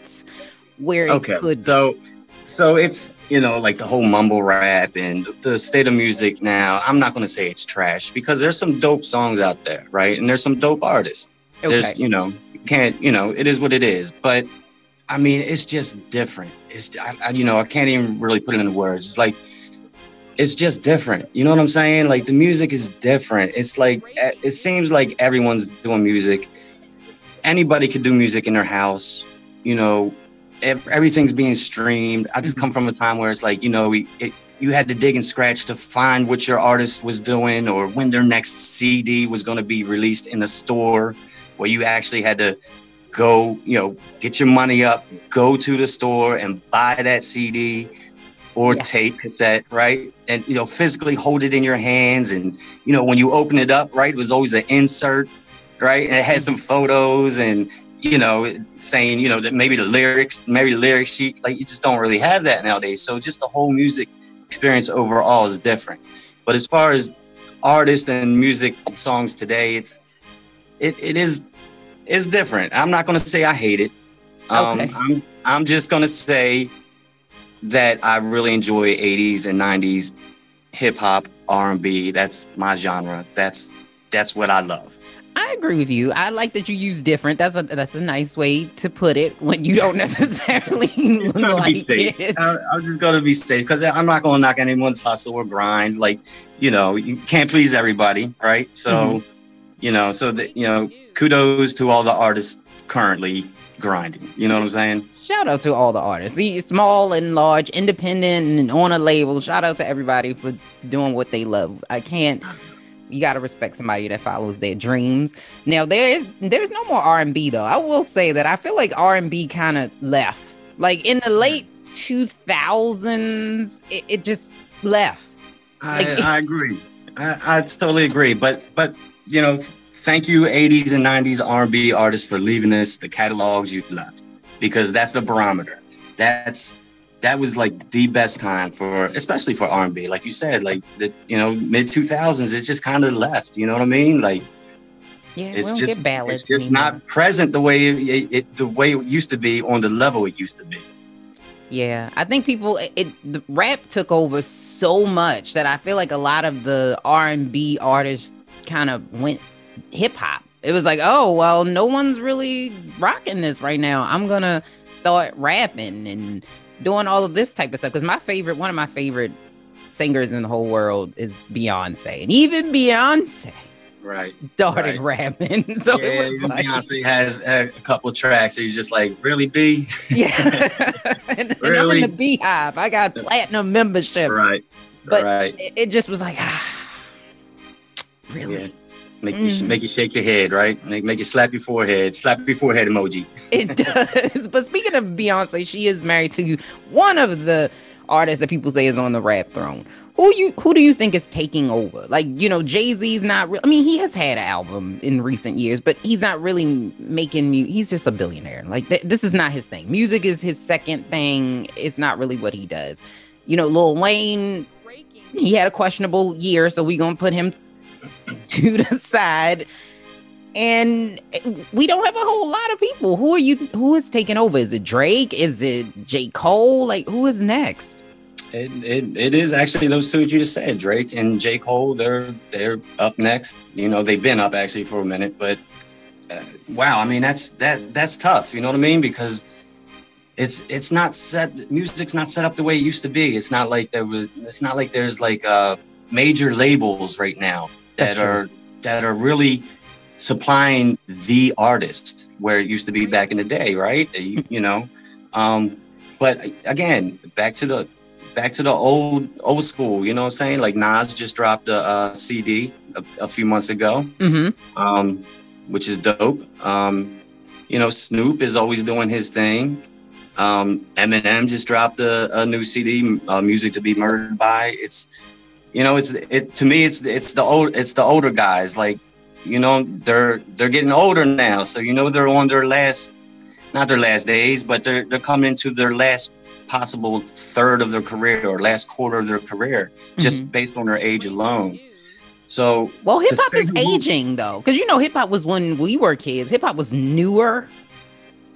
where it Okay. could. be. So so it's you know like the whole mumble rap and the state of music now. I'm not gonna say it's trash because there's some dope songs out there, right? And there's some dope artists. Okay. There's you know can't you know it is what it is, but I mean it's just different. It's I, I, you know I can't even really put it in words. It's like it's just different. You know what I'm saying? Like the music is different. It's like eh, it seems like everyone's doing music. Anybody could do music in their house. You know, everything's being streamed. I just mm-hmm. come from a time where it's like, you know, we, it, you had to dig and scratch to find what your artist was doing or when their next CD was going to be released in the store, where you actually had to go, you know, get your money up, go to the store and buy that CD or Yeah. tape that, right? And, you know, physically hold it in your hands. And, you know, when you open it up, right, it was always an insert right? And it had mm-hmm. some photos and you know saying you know that maybe the lyrics, maybe the lyric sheet, like you just don't really have that nowadays. So just the whole music experience overall is different. But as far as artists and music songs today, it's it, it is it's different. I'm not gonna say I hate it. Um, Okay. I'm I'm just gonna say that I really enjoy 80s and 90s hip hop, R&B. That's my genre. That's that's what I love. I agree with you. I like that you use different. That's a that's a nice way to put it when you don't necessarily like be safe. it. I, I'm just gonna be safe because I'm not gonna knock anyone's hustle or grind. Like, you know, you can't please everybody, right? So, Mm-hmm. you know, so that you know, kudos to all the artists currently grinding. You know what I'm saying? Shout out to all the artists, the small and large, independent and on a label. Shout out to everybody for doing what they love. I can't. You gotta respect somebody that follows their dreams. Now there's there's no more R and B though. I will say that I feel like R and B kind of left. Like in the late two thousands, it, it just left. I, Like- I agree. I, I totally agree. But but you know, thank you 80s and 90s R&B artists for leaving us the catalogs you left because that's the barometer. That's that was like the best time for especially for R&B. Like you said, like the you know mid 2000s, it's just kind of left. You know what I mean? Like Yeah, It's we don't just- get ballads it's anymore. not present the way it, it the way it used to be on the level it used to be. Yeah, I think people it, it the rap took over so much that I feel like a lot of the R and B artists kind of went hip hop. It was like, oh well, no one's really rocking this right now. I'm gonna start rapping and doing all of this type of stuff. Because my favorite, one of my favorite singers in the whole world is Beyonce, and even Beyonce Right. started right. rapping. so yeah, it was like, Beyonce has a couple tracks that you're just like, really, B? yeah. and, and I'm in Really? the BeyHive. I got platinum membership. right. But- right. it, it just was like, ah, really? Yeah. Make you Mm. make you shake your head, right? Make, make you slap your forehead. Slap your forehead emoji. It does. But speaking of Beyonce, she is married to one of the artists that people say is on the rap throne. Who you who do you think is taking over? Like, you know, Jay-Z's not real. I mean, he has had an album in recent years, but he's not really making music. He's just a billionaire. Like th- this is not his thing. Music is his second thing. It's not really what he does. You know, Lil Wayne, he had a questionable year, so we gonna put him to the side. And we don't have a whole lot of people. Who are you? Who is taking over? Is it Drake? Is it J. Cole? Like, who is next? It, it, it is actually those two that you just said, Drake and J. Cole. They're they're up next. You know, they've been up actually for a minute, but uh, wow, I mean that's that that's tough. You know what I mean? Because it's it's not set. Music's not set up the way it used to be. It's not like there was. It's not like there's like uh major labels right now that That's true. are that are really supplying the artist where it used to be back in the day, right? You, you know, um, but again, back to the back to the old old school. You know what I'm saying? Like Nas just dropped a, uh CD a, a few months ago, Mm-hmm. um, which is dope. Um, you know, Snoop is always doing his thing. Um, Eminem just dropped a, a new CD, uh, "Music to Be Murdered By." It's, you know, it's it to me. It's it's the old it's the older guys. Like, you know, they're they're getting older now, so you know they're on their last, not their last days, but they're they're coming into their last possible third of their career or last quarter of their career, just mm-hmm. based on their age alone. So Well, hip hop is aging though, because you know, hip hop was when we were kids. Hip hop was newer,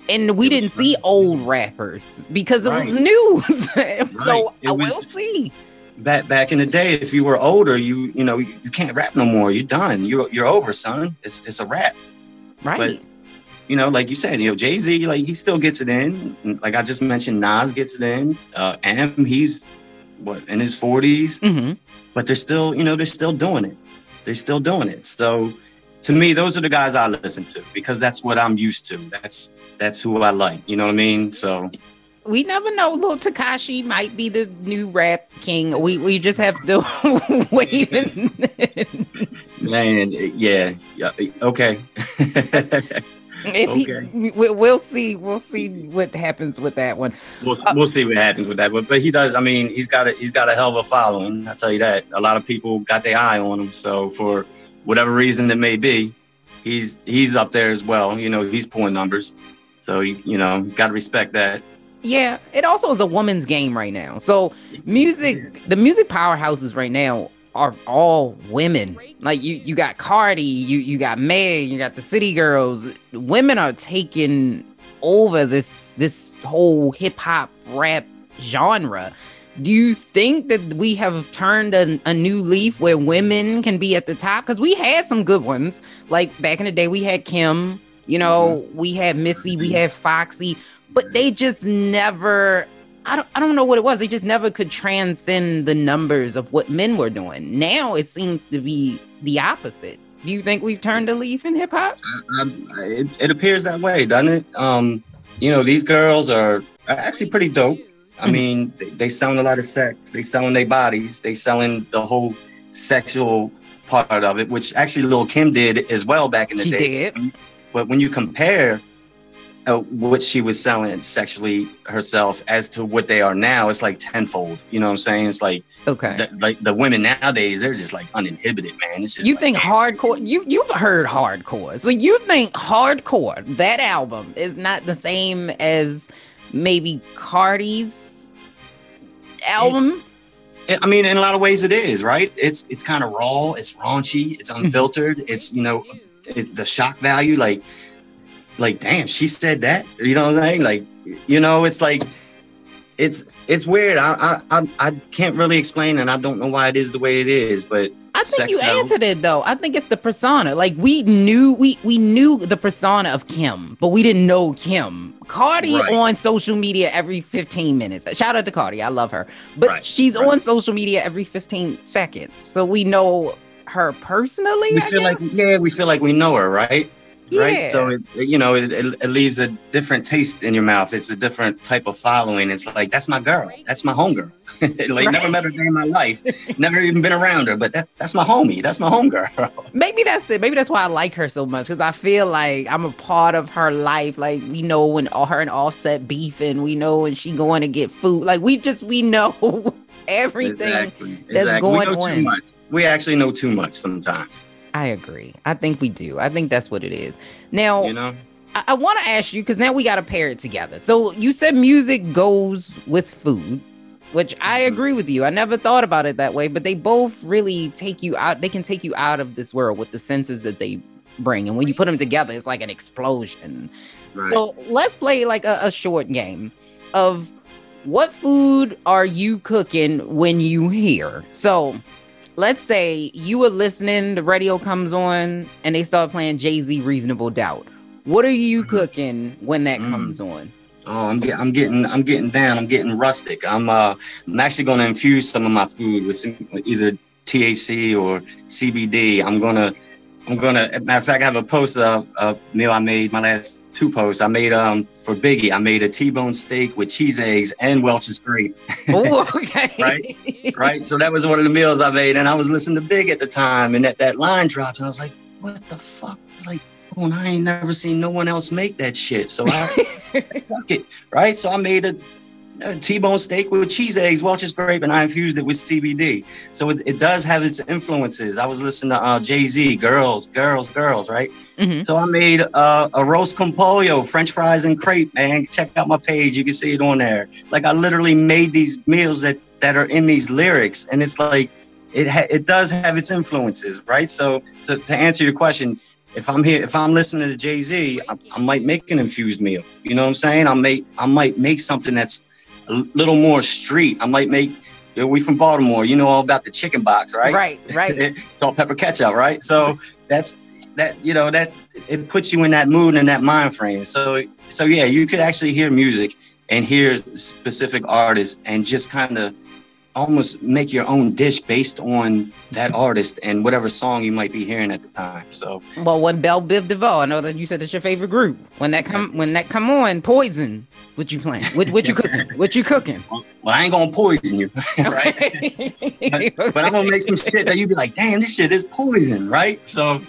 and we didn't see old rappers because it was Right. news. so It I was- will see. Back back in the day, if you were older, you you know you, you can't rap no more. You're done. You're you're over, son. It's it's a rap. Right. You know, like you said, you know Jay Z, like he still gets it in. Like I just mentioned, Nas gets it in. Uh, M, he's what in his forties, mm-hmm. but they're still you know they're still doing it. They're still doing it. So to me, those are the guys I listen to because that's what I'm used to. That's that's who I like. You know what I mean? So We never know. Little Tekashi might be the new rap king. We we just have to wait. And man, yeah, yeah, okay. Okay. he, we, we'll see. We'll see what happens with that one. we'll, uh, we'll see what happens with that. But but he does. I mean, he's got a he's got a hell of a following. I tell you that. A lot of people got their eye on him. So for whatever reason it may be, he's he's up there as well. You know, he's pulling numbers. So you, you know, got to respect that. Yeah, it also is a woman's game right now. So music, the music powerhouses right now are all women. Like you, you got Cardi, you you got Meg, you got the City Girls. Women are taking over this this whole hip hop rap genre. Do you think that we have turned a, a new leaf where women can be at the top? Because we had some good ones. Like back in the day, we had Kim. You know, mm-hmm. we had Missy, we had Foxy, but they just never I don't I don't know what it was. They just never could transcend the numbers of what men were doing. Now it seems to be the opposite. Do you think we've turned a leaf in hip hop? It, it appears that way, doesn't it? Um, you know, these girls are actually pretty dope. I Mhm. mean, they, they selling a lot of sex. They selling their bodies. They selling the whole sexual part of it, which actually Lil Kim did as well back in the She day. did. But when you compare uh, what she was selling sexually herself as to what they are now, it's like tenfold. You know what I'm saying? It's like Okay. the, like the women nowadays, they're just like uninhibited, man. It's just you like, think hardcore you you've heard hardcore. So you think hardcore, that album is not the same as maybe Cardi's album? I mean, in a lot of ways, it is right. It's it's kind of raw. It's raunchy. It's Mm-hmm. unfiltered. It's you know, it, the shock value. Like, like damn, she said that. You know what I'm saying? Like, you know, it's like, it's it's weird. I I I, can't really explain, and I don't know why it is the way it is. But I think you how- answered it though. I think it's the persona. Like we knew we we knew the persona of Kim, but we didn't know Kim. Cardi Right. on social media every 15 minutes. Shout out to Cardi. I love her. But Right, she's right. on social media every 15 seconds. So we know her personally, we I feel guess. like yeah, we feel like we know her, right? Yeah. Right. So it, you know, it, it, leaves a different taste in your mouth. It's a different type of following. It's like that's my girl. That's my homegirl. like never met her in my life. never even been around her, but that, that's my homie. That's my homegirl. Maybe that's it. Maybe that's why I like her so much because I feel like I'm a part of her life. Like we know when all her and Offset beefing, we know when she going to get food. Like we just we know everything. Exactly. that's exactly. going we know on. Too much. We actually know too much sometimes. I agree. I think we do. I think that's what it is. Now, You know. I, I want to ask you because now we got to pair it together. So you said music goes with food, which I Mm-hmm. agree with you. I never thought about it that way, but they both really take you out. They can take you out of this world with the senses that they bring, and when you put them together, it's like an explosion. Right. So let's play like a, a short game of what food are you cooking when you hear? So let's say you were listening, the radio comes on, and they start playing Jay Z Reasonable Doubt. What are you cooking when that Mm. comes on? Oh, I'm getting, I'm getting, I'm getting down. I'm getting rustic. I'm, uh, I'm actually going to infuse some of my food with some, either THC or CBD. I'm gonna, I'm gonna. Matter of fact, I have a post of a meal I made. My last two posts I made um for Biggie. I made a T-bone steak with cheese eggs and Welch's grape. Oh, okay. Right, right. So that was one of the meals I made, and I was listening to Big at the time, and that that line dropped, and I was like, "What the fuck?" I was like, "Oh, and I ain't never seen no one else make that shit." So I fuck it, right? So I made a, a T-bone steak with cheese eggs, Welch's grape, and I infused it with CBD. So it, it does have its influences. I was listening to uh, Jay Z, girls, girls, girls, right? Mhm. So I made uh, arroz con pollo, French fries and crepe. Man, check out my page; you can see it on there. Like I literally made these meals that that are in these lyrics, and it's like it ha- it does have its influences, right? So, so to answer your question, if I'm here, if I'm listening to Jay Z, I, I might make an infused meal. You know what I'm saying? I make I might make something that's a little more street. I might make. We from Baltimore. You know all about the chicken box, right? Right, right. salt, pepper, ketchup, right? So that's that. You know that it puts you in that mood and that mind frame. So so yeah, you could actually hear music and hear specific artists and just kind of almost make your own dish based on that artist and whatever song you might be hearing at the time. So Well, when Bell Biv DeVoe, I know that you said that's your favorite group. When that come, when that come on, Poison. What you playing? What, what you cooking? What you cooking? well, I ain't gonna poison you, right? But, but I'm gonna make some shit that you be like, damn, this shit is poison, right? So,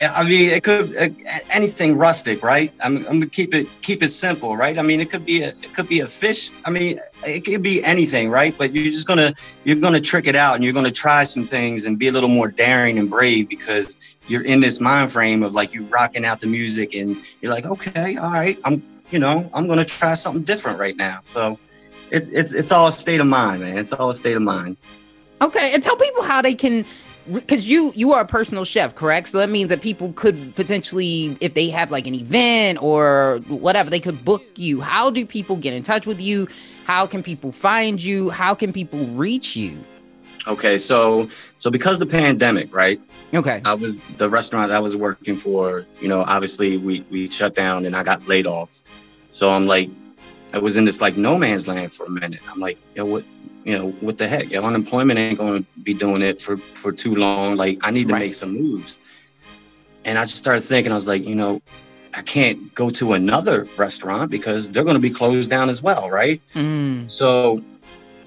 I mean, it could uh, anything rustic, right? I'm, I'm gonna keep it keep it simple, right? I mean, it could be a it could be a fish. I mean, it could be anything, right? But you're just gonna you're gonna trick it out, and you're gonna try some things and be a little more daring and brave because you're in this mind frame of like you rocking out the music, and you're like, okay, all right, I'm you know I'm gonna try something different right now. So it's it's it's all a state of mind, man. It's all a state of mind. Okay, and tell people how they can because you you are a personal chef, correct? So that means that people could potentially, if they have like an event or whatever, they could book you. How do people get in touch with you? How can people find you? How can people reach you? Okay, so so because the pandemic, right? Okay. I was the restaurant I was working for, you know, obviously we we shut down and I got laid off. So I'm like, I was in this like no man's land for a minute. I'm like, yo, what you know, what the heck? Yo, unemployment ain't gonna be doing it for for too long. Like I need to Right. make some moves. And I just started thinking, I was like, you know, I can't go to another restaurant because they're gonna be closed down as well, right? Mm, So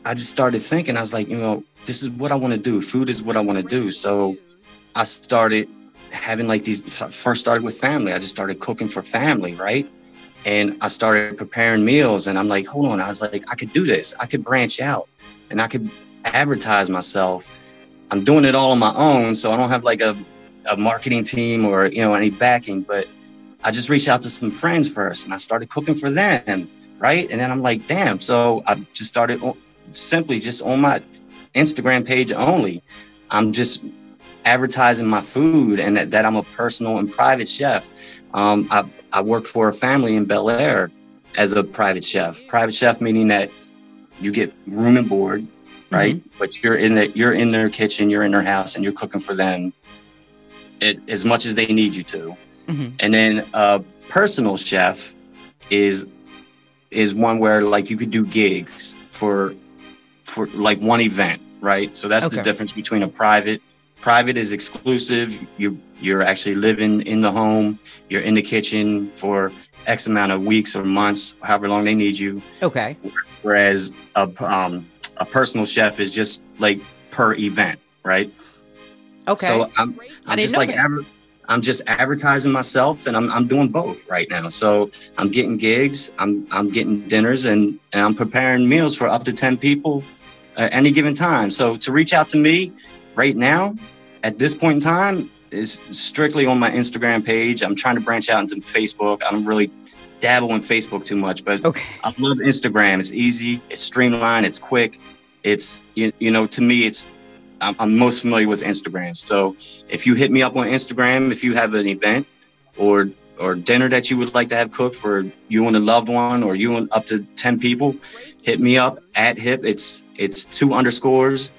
I just started thinking, I was like, you know, this is what I want to do. Food is what I want to do. So I started having like these first started with family. I just started cooking for family, right? And I started preparing meals and I'm like, hold on, I was like, I could do this. I could branch out and I could advertise myself. I'm doing it all on my own, so I don't have like a, a marketing team or you know any backing, but I just reached out to some friends first and I started cooking for them, right? And then I'm like, damn. So I just started simply just on my Instagram page only. I'm just advertising my food and that, that I'm a personal and private chef. Um, I, I work for a family in Bel Air as a private chef. Private chef meaning that you get room and board, right? But you're in the you're in their kitchen, you're in their house, and you're cooking for them it, as much as they need you to. Mhm. And then a personal chef is is one where like you could do gigs for for like one event, right? So that's Okay. the difference between a private. Private is exclusive. You you're actually living in the home. You're in the kitchen for X amount of weeks or months, however long they need you. okay. Whereas a um, a personal chef is just like per event, right? Okay. So I'm, I'm just like adver- I'm just advertising myself, and I'm I'm doing both right now. So I'm getting gigs, I'm I'm getting dinners, and and I'm preparing meals for up to ten people at any given time. So to reach out to me right now, at this point in time, is strictly on my Instagram page. I'm trying to branch out into Facebook. I don't really dabble in Facebook too much, but okay. I love Instagram. It's easy, it's streamlined, it's quick. It's you, you know to me it's I'm, I'm most familiar with Instagram. So if you hit me up on Instagram, if you have an event or or dinner that you would like to have cooked for you and a loved one or you and up to 10 people, hit me up at hip. It's it's two underscores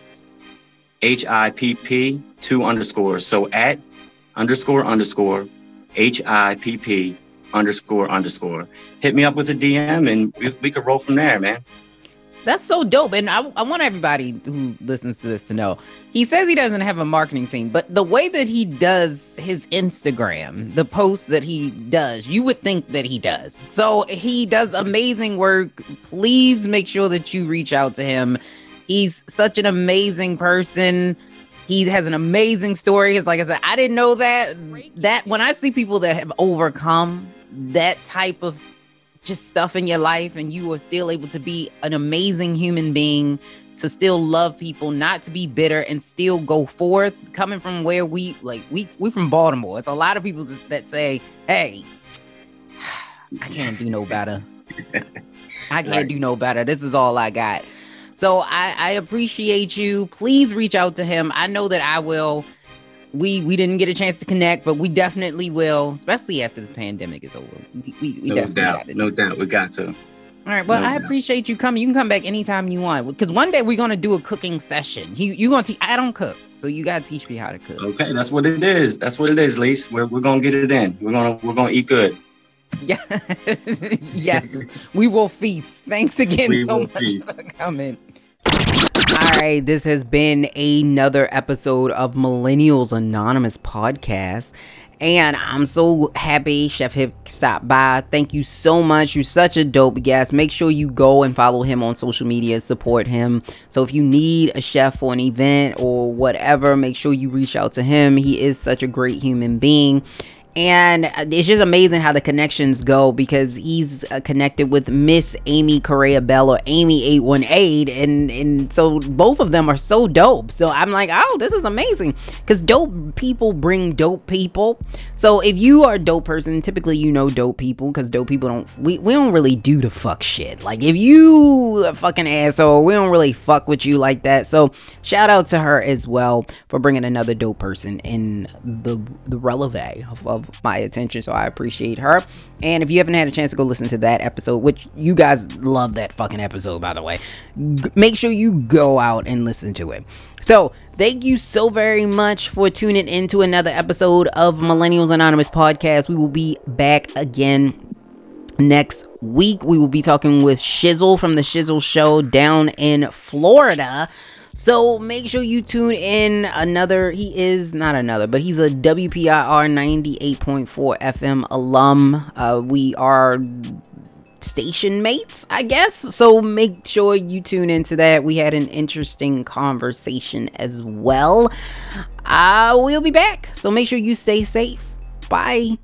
H I P P two underscores. So at underscore underscore H I P P underscore underscore. Hit me up with a DM and we, we could roll from there, man. That's so dope. And I, I want everybody who listens to this to know he says he doesn't have a marketing team, but the way that he does his Instagram, the posts that he does, you would think that he does. So he does amazing work. Please make sure that you reach out to him. He's such an amazing person. He has an amazing story. It's like I said, I didn't know that. That when I see people that have overcome that type of just stuff in your life and you are still able to be an amazing human being to still love people not to be bitter and still go forth coming from where we like we we from baltimore it's a lot of people that say hey i can't do no better i can't do no better this is all i got so i i appreciate you please reach out to him i know that i will we we didn't get a chance to connect but we definitely will especially after this pandemic is over we, we, we no definitely doubt. No do doubt. We got to. all right. Well, No I doubt. appreciate you coming. You can come back anytime you want. Because one day we're gonna do a cooking session. You you gonna teach? I don't cook, so you gotta teach me how to cook. Okay, that's what it is. That's what it is, Lise. We're, we're gonna get it in. We're gonna we're gonna eat good. Yeah. yes, we will feast. Thanks again We so much feast. for coming. All right, this has been another episode of Millennials Anonymous podcast. And I'm so happy Chef Hip stopped by. Thank you so much. You're such a dope guest. Make sure you go and follow him on social media, support him. So if you need a chef for an event or whatever, make sure you reach out to him. He is such a great human being and it's just amazing how the connections go because he's uh, connected with Miss Amy Correa Bell or Amy 818 and and so both of them are so dope. So I'm like oh this is amazing. Because dope people bring dope people. So if you are a dope person typically you know dope people because dope people don't we, we don't really do the fuck shit. Like if you a fucking asshole we don't really fuck with you like that. So shout out to her as well for bringing another dope person in the the releve of, of my attention. So I appreciate her. And if you haven't had a chance to go listen to that episode, which you guys love that fucking episode, by the way, g- make sure you go out and listen to it. So, thank you so very much for tuning into another episode of Millennials Anonymous podcast. We will be back again next week. We will be talking with Shizzle from the Shizzle Show down in Florida. So make sure you tune in. Another, he is not another, but he's a WPIR 98.4 FM alum. Uh, we are station mates, I guess. So make sure you tune into that. We had an interesting conversation as well. Uh, we'll be back. So make sure you stay safe. Bye.